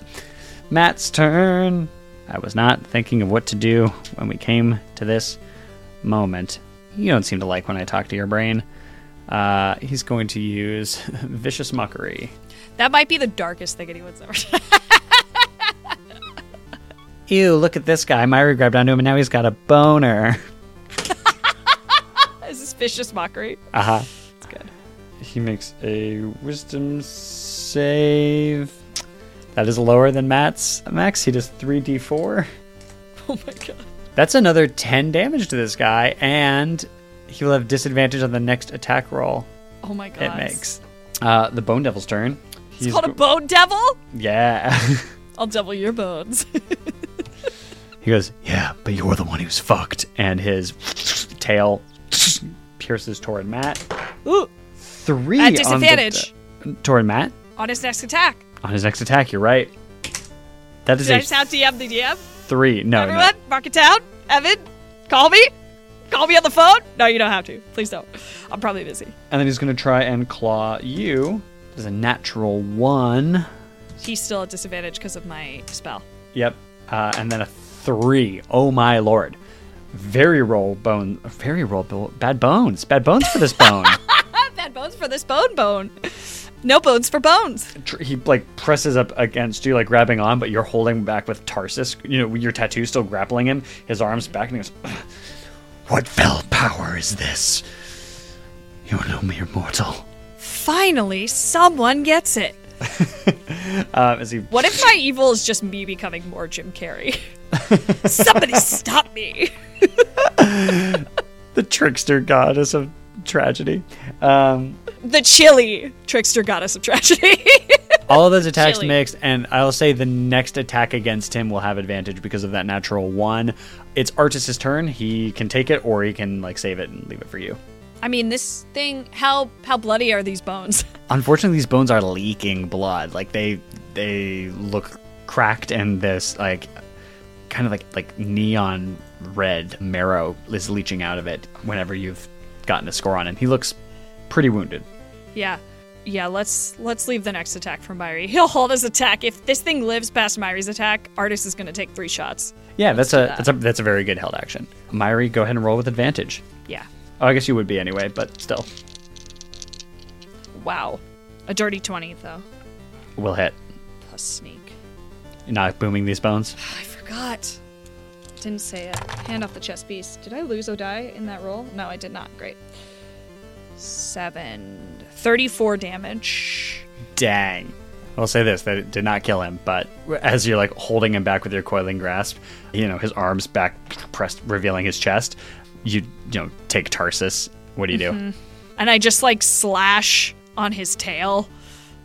Matt's turn. I was not thinking of what to do when we came to this moment. You don't seem to like when I talk to your brain. Uh, he's going to use vicious mockery. That might be the darkest thing anyone's ever done. Ew, look at this guy. Myra grabbed onto him and now he's got a boner. Is this vicious mockery? Uh huh. He makes a wisdom save. That is lower than Matt's. Max, he does 3d4. Oh my god. That's another 10 damage to this guy, and he will have disadvantage on the next attack roll Oh my god. it makes. Uh, the Bone Devil's turn. It's called a bone devil? Yeah. I'll double your bones. he goes, Yeah, but you're the one who's fucked. and his tail pierces toward Matt. Ooh. Three At on the- disadvantage. toward Matt On his next attack. on his next attack. You're right. That is Did I a just have DM the DM? three. No, Everyone, no. mark it down. Evan, call me. Call me on the phone. No, you don't have to. Please don't. I'm probably busy. And then he's going to try and claw you. There's a natural one. He's still at disadvantage because of my spell. Yep. Uh, and then a three. Oh my lord. Very roll bone. Very roll bad bones. Bad bones for this bone. Bones for this bone bone. No bones for bones. He like presses up against you, like grabbing on, but you're holding back with Tarsus. You know, your tattoo still grappling him. His arms back, and he goes, What fell power is this? You're no mere mortal. Finally, someone gets it. Uh, as he What if my evil is just me becoming more Jim Carrey? Somebody stop me. the trickster goddess of tragedy. Um, The chili trickster goddess of tragedy. all of those attacks Chilly. mixed, and I'll say the next attack against him will have advantage because of that natural one. It's Artus's turn. He can take it, or he can like save it and leave it for you. I mean, this thing. How how bloody are these bones? Unfortunately, these bones are leaking blood. Like they they look cracked, and this like kind of like like neon red marrow is leaching out of it whenever you've gotten a score on him. He looks pretty wounded. yeah, yeah. Let's let's leave the next attack for Mairi. He'll hold his attack. If this thing lives past Mairi's attack, Artus is going to take three shots. Yeah, that's a that. that's a that's a very good held action. Mairi, go ahead and roll with advantage. Yeah. Oh, I guess you would be anyway, but still, Wow. A dirty twenty though. we'll hit. Plus sneak. You're not booming these bones. I forgot. Didn't say it. Hand off the chess piece. Did I lose Odai in that roll? No, I did not. Great. Seven. 34 damage. Dang. I'll say this: that it did not kill him, but as you're like holding him back with your coiling grasp, you know his arms back pressed, revealing his chest. You you know take Tarsus. What do you do? And I just like slash on his tail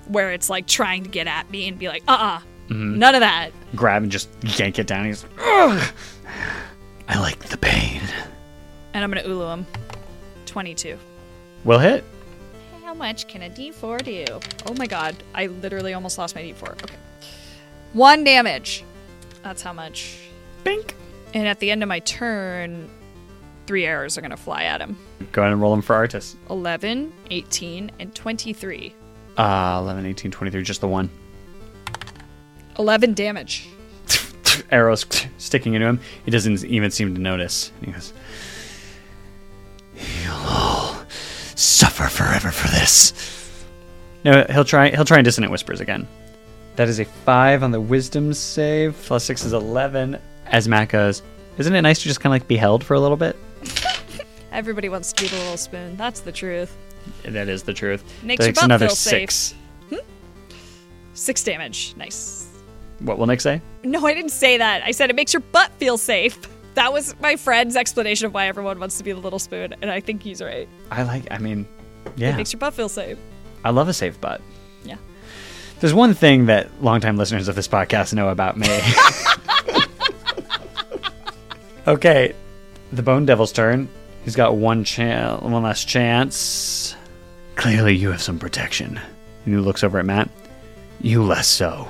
where it's like trying to get at me and be like, uh uh None of that. Grab and just yank it down. He's I like the pain. And I'm going to Ulu him. 22. will hit. How much can a d4 do? Oh my god. I literally almost lost my d4. Okay. One damage. That's how much. Bink. And at the end of my turn, three arrows are going to fly at him Go ahead and roll them for Artus. 11, 18, and 23. Uh, 11, 18, 23, just the one. 11 damage. Arrows sticking into him. He doesn't even seem to notice. He goes, You'll Suffer forever for this. No, he'll try. He'll try and dissonant whispers again. That is a five on the wisdom save. Plus six is eleven. As Matt goes, isn't it nice to just kind of like be held for a little bit? Everybody wants to be the little spoon. That's the truth. That is the truth. Makes your butt another feel safe. six. Hmm? Six damage. Nice. What will Nick say? No, I didn't say that. I said it makes your butt feel safe. That was my friend's explanation of why everyone wants to be the little spoon, and I think he's right. I like. I mean, yeah, It makes your butt feel safe. I love a safe butt. Yeah. There's one thing that longtime listeners of this podcast know about me. okay, the Bone Devil's turn. He's got one chance, one last chance. Clearly, you have some protection. And he looks over at Matt. You less so.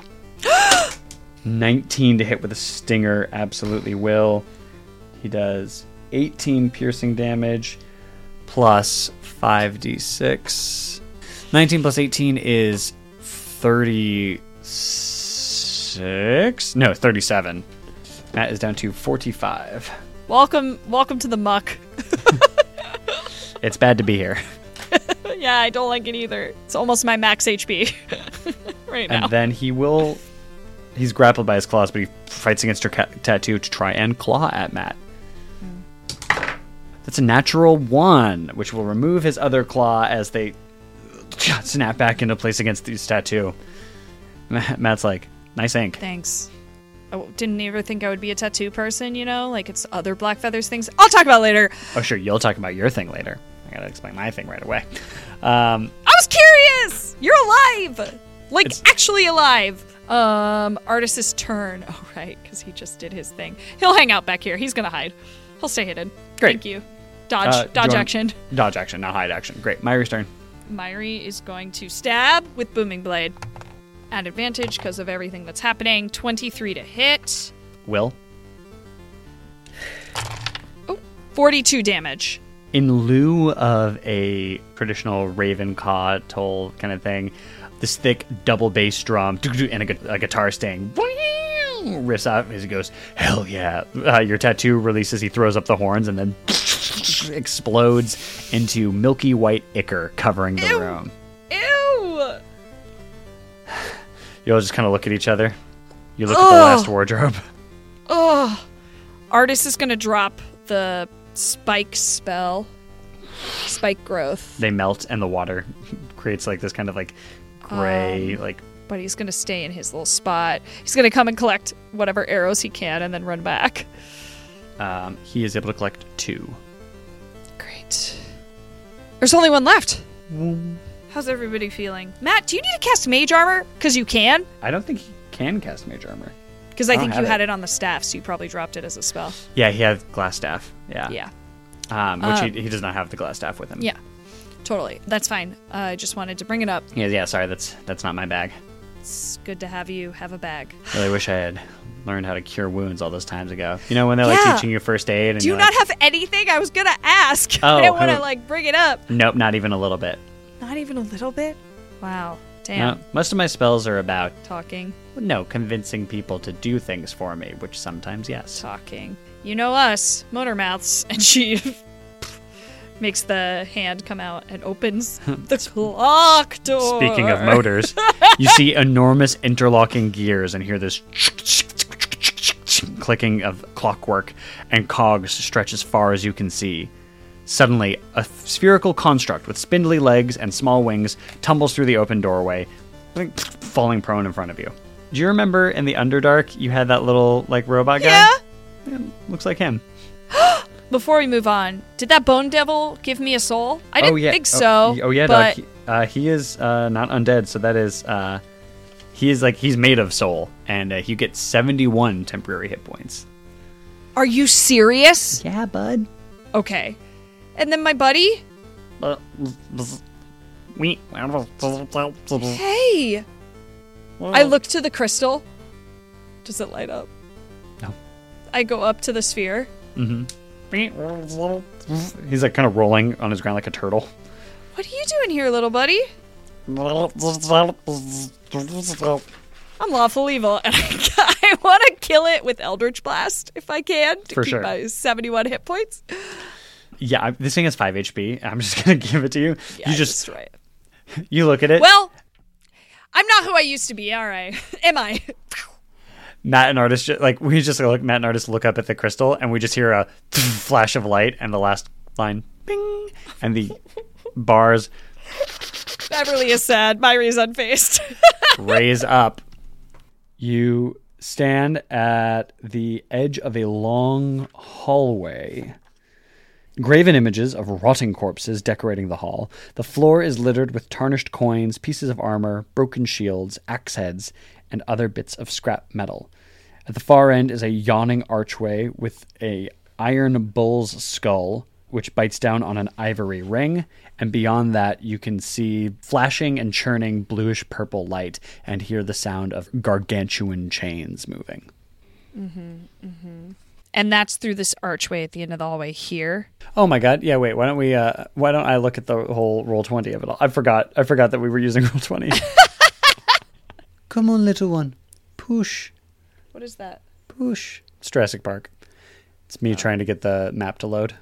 19 to hit with a stinger, absolutely will. He does 18 piercing damage plus 5d6. 19 plus 18 is 36. No, 37. Matt is down to 45. Welcome, welcome to the muck. It's bad to be here. yeah, I don't like it either. It's almost my max HP right now. And then he will. He's grappled by his claws, but he fights against her ca- tattoo to try and claw at Matt. That's a natural one, which will remove his other claw as they snap back into place against his tattoo. Matt's like, nice ink. Thanks. I didn't ever think I would be a tattoo person, you know? Like it's other Black Feathers things. I'll talk about later. Oh, sure, you'll talk about your thing later. I gotta explain my thing right away. Um, I was curious. You're alive. Like actually alive. Um, Artus's turn. Oh right, because he just did his thing. He'll hang out back here. He's gonna hide. He'll stay hidden. Great. Thank you. Dodge. Uh, do you dodge action. dodge action, not hide action. Great. Mairi's turn. Mairi is going to stab with booming blade. At advantage because of everything that's happening. Twenty-three to hit. Will. Forty-two damage. in lieu of a traditional raven caw toll kind of thing, this thick double bass drum and a, a guitar sting riffs out as he goes, "Hell yeah!" Uh, your tattoo releases. He throws up the horns and then explodes into milky white ichor covering the Ew. room. Ew. You all just kind of look at each other. You look at the last wardrobe. Ugh. Artus is gonna drop the spike spell spike growth. They melt, and the water creates like this kind of like gray, Um, like But he's gonna stay in his little spot. He's gonna come and collect whatever arrows he can and then run back. um, he is able to collect two. Great. There's only one left. How's everybody feeling? Matt, do you need to cast mage armor? Because you can. I don't think he can cast mage armor. Because I, I think you have had it. it on the staff, so you probably dropped it as a spell. Yeah, he has glass staff. Yeah. Yeah. Um, which Um, he, he does not have the glass staff with him. Yeah. Totally. That's fine. Uh, I just wanted to bring it up. Yeah, yeah. Sorry, that's that's not my bag. It's good to have you have a bag. I really wish I had learned how to cure wounds all those times ago. You know when they're like teaching you first aid and Do you you're not like, have anything? I was gonna ask. Oh, I didn't want to who- like bring it up. Nope, not even a little bit. Not even a little bit. Wow. Damn. No, most of my spells are about Talking. no convincing people to do things for me, which sometimes yes. Talking. You know us, motor mouths, and she makes the hand come out and opens the clock door. Speaking of motors, you see enormous interlocking gears and hear this clicking of clockwork, and cogs stretch as far as you can see. Suddenly, a spherical construct with spindly legs and small wings tumbles through the open doorway, falling prone in front of you. Do you remember in the Underdark you had that little like robot guy? Yeah. Yeah, looks like him. Before we move on, did that bone devil give me a soul? I didn't oh yeah. think Oh, so. y- Oh, yeah. but Doc. He, uh, he is uh, not undead, so that is uh, he is like he's made of soul, and uh, you get seventy-one temporary hit points. are you serious? Yeah, bud. Okay. And then my buddy? We. Hey. I look to the crystal. Does it light up? No. I go up to the sphere. He's like kind of rolling on his ground like a turtle. What are you doing here, little buddy? I'm lawful evil, and I, want to kill it with Eldritch Blast if I can to For keep sure. my 71 hit points. Yeah, I- this thing has five HP. I'm just gonna give it to you. Yeah, you just destroy it. you look at it. Well, I'm not who I used to be, all right. Am I? Matt and Artus like we just look. Matt and Artus look up at the crystal, and we just hear a flash of light, and the last line, bing, and the bars Beverly is sad. Mairi's unfaced. raise up. You stand at the edge of a long hallway. Graven images of rotting corpses decorating the hall. The floor is littered with tarnished coins, pieces of armor, broken shields, axe heads, and other bits of scrap metal. At the far end is a yawning archway with a iron bull's skull, which bites down on an ivory ring, and beyond that you can see flashing and churning bluish purple light and hear the sound of gargantuan chains moving. Mm-hmm. And that's through this archway at the end of the hallway here. Oh my god! Yeah, wait. Why don't we? Uh, why don't I look at the whole Roll20 of it all? I forgot. I forgot that we were using Roll20. Come on, little one. Push, What is that? push. It's Jurassic Park. It's me oh. trying to get the map to load.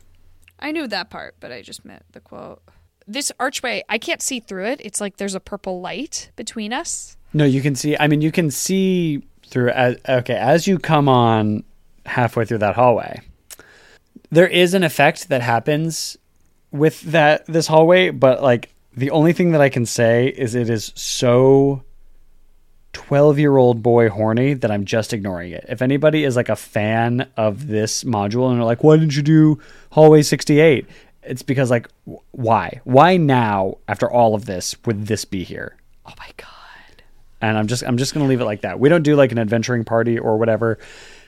I knew that part, but I just meant the quote. This archway, I can't see through it. It's like there's a purple light between us. No, you can see. I mean, you can see through. As, okay, as you come on halfway through that hallway, there is an effect that happens with that this hallway. But like, the only thing that I can say is it is so 12 year old boy horny that I'm just ignoring it. If anybody is like a fan of this module and they're like, why didn't you do hallway 68? It's because, like, why? Why now, after all of this, would this be here? Oh my god. and I'm just I'm just gonna leave it like that. We don't do like an adventuring party or whatever,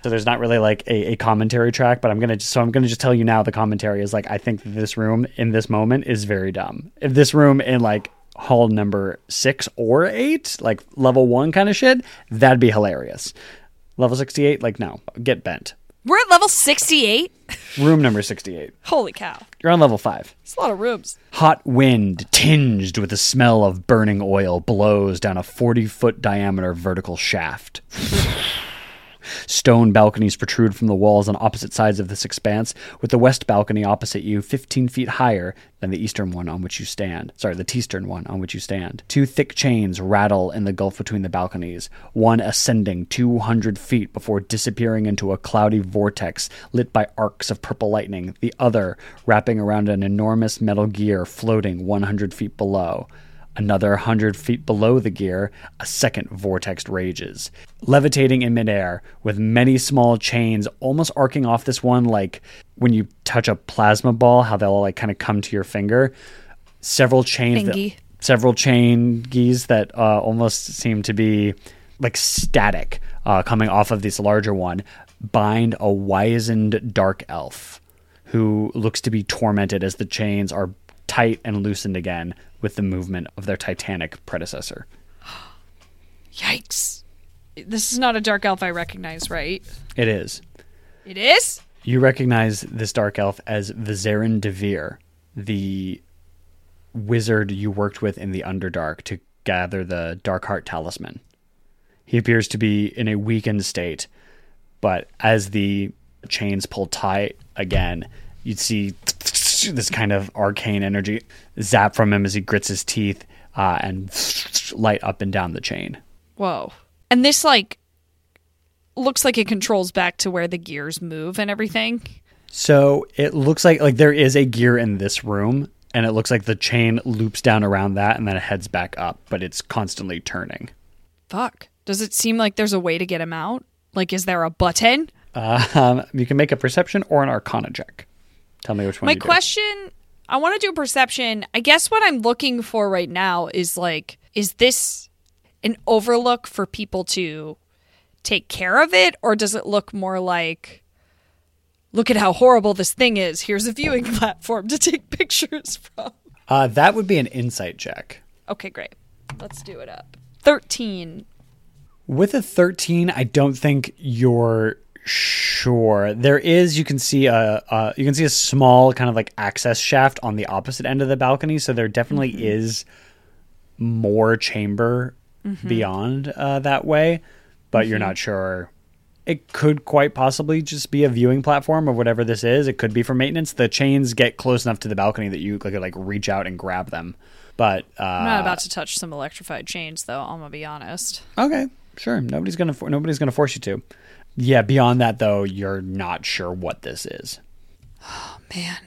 so there's not really like a, a commentary track. But I'm gonna so I'm gonna just tell you now the commentary is like I think that this room in this moment is very dumb. If this room in like hall number six or eight, like level one kind of shit, that'd be hilarious. Level sixty eight, like no, get bent. We're at level 68? Room number sixty eight. Holy cow. You're on level five. It's a lot of rooms. Hot wind, tinged with the smell of burning oil, blows down a 40 foot diameter vertical shaft. Stone balconies protrude from the walls on opposite sides of this expanse, with the west balcony opposite you 15 feet higher than the eastern one on which you stand. Sorry, the eastern one on which you stand. Two thick chains rattle in the gulf between the balconies, one ascending 200 feet before disappearing into a cloudy vortex lit by arcs of purple lightning, the other wrapping around an enormous metal gear floating 100 feet below. Another hundred feet below the gear, a second vortex rages, levitating in midair with many small chains almost arcing off this one, like when you touch a plasma ball, how they'll like kind of come to your finger. Several chains, that, several chain geese that uh, almost seem to be like static, uh, coming off of this larger one, bind a wizened dark elf who looks to be tormented as the chains are tight and loosened again with the movement of their titanic predecessor. Yikes. This is not a dark elf I recognize, right? It is. It is? You recognize this dark elf as Vizeran DeVir, the wizard you worked with in the Underdark to gather the Darkheart talisman. He appears to be in a weakened state, but as the chains pull tight again, you'd see this kind of arcane energy zap from him as he grits his teeth uh, and light up and down the chain. Whoa. And this, like, looks like it controls back to where the gears move and everything. So it looks like like there is a gear in this room, and it looks like the chain loops down around that and then it heads back up, but it's constantly turning. Fuck. Does it seem like there's a way to get him out? Like, is there a button? Um, you can make a perception or an Arcana check. Tell me which one. My you do. question I want to do a perception. I guess what I'm looking for right now is like, is this an overlook for people to take care of it? Or does it look more like, look at how horrible this thing is? Here's a viewing platform to take pictures from. Uh, that would be an insight check. Okay, great. Let's do it up. 13. With a 13, I don't think you're sure. There is you can see a uh, you can see a small kind of like access shaft on the opposite end of the balcony, so there definitely is more chamber beyond uh, that way, but you're not sure. It could quite possibly just be a viewing platform of whatever this is. It could be for maintenance. The chains get close enough to the balcony that you could like reach out and grab them. But uh, I'm not about to touch some electrified chains, though. I'm gonna be honest. Okay, sure. Nobody's gonna nobody's gonna force you to. Yeah. Beyond that, though, you're not sure what this is. Oh man,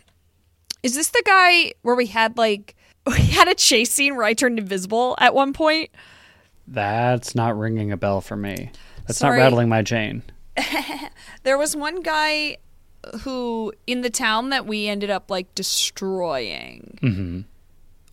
is this the guy where we had like we had a chase scene where I turned invisible at one point? That's not ringing a bell for me. That's Sorry. not rattling my chain. There was one guy who in the town that we ended up like destroying mm-hmm.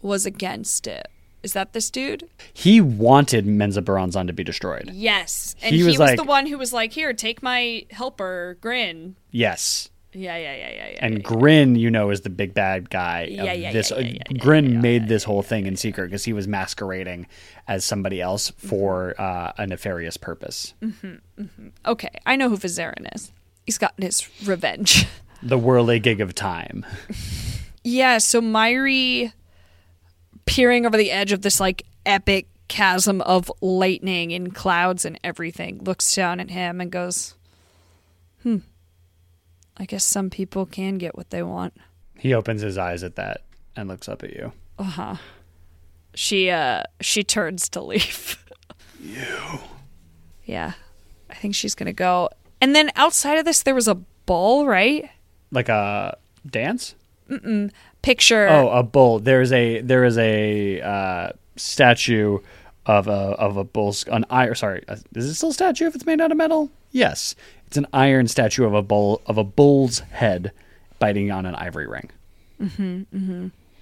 was against it. Is that this dude? He wanted Menzoberranzan to be destroyed. Yes. And He he, was was, like- the one who was like, "Here, take my helper, Grin." Yes. Yeah, yeah, yeah, yeah, yeah. And yeah, Grin, you know, is the big bad guy. Yeah, yeah, this. yeah, yeah, yeah, Grin made this whole thing in secret because he was masquerading as somebody else mm-hmm. for uh, a nefarious purpose. yeah. Okay, I know who Vizeran is. He's gotten his revenge. The whirly gig of time. Yeah, so Mairi peering over the edge of this like epic chasm of lightning and clouds and everything looks down at him and goes, "Hmm. I guess some people can get what they want." He opens his eyes at that and looks up at you. Uh huh. She uh she turns to leave. You. Yeah. I think she's going to go. And then outside of this there was a ball, right? Like a dance? Picture Oh, a bull. There's a there is a uh, statue of a of a bull's an iron. Sorry, uh, is it still a statue if it's made out of metal? Yes, it's an iron statue of a bull of a bull's head biting on an ivory ring.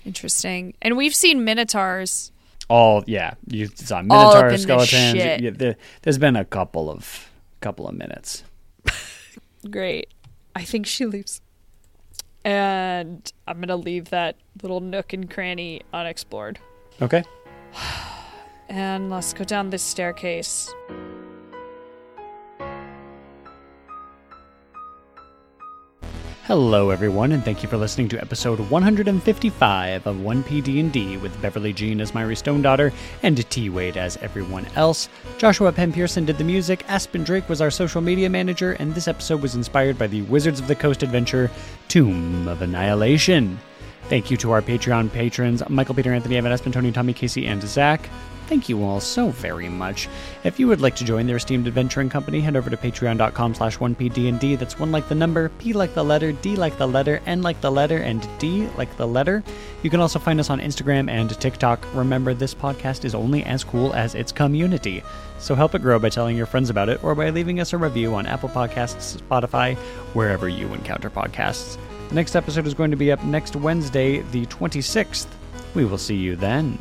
interesting. And we've seen minotaurs All yeah, you saw minotaur in skeletons. Yeah, there, there's been a couple of couple of minutes. Great. I think she leaves. And I'm going to leave that little nook and cranny unexplored. Okay. And let's go down this staircase. Hello, everyone, and thank you for listening to episode 155 of 1PD&D with Beverly Jean as Mairi Stone Daughter and T Wade as everyone else. Joshua Penn Pearson did the music, Aspen Drake was our social media manager, and this episode was inspired by the Wizards of the Coast adventure Tomb of Annihilation. Thank you to our Patreon patrons Michael, Peter, Anthony, Evan, Aspen, Tony, Tommy, Casey, and Zach. Thank you all so very much. If you would like to join their esteemed adventuring company, head over to patreon.com slash 1pdnd. That's 1 like the number, P like the letter, D like the letter, N like the letter, and D like the letter. You can also find us on Instagram and TikTok. Remember, this podcast is only as cool as its community. So help it grow by telling your friends about it or by leaving us a review on Apple Podcasts, Spotify, wherever you encounter podcasts. The next episode is going to be up next Wednesday, the 26th. We will see you then.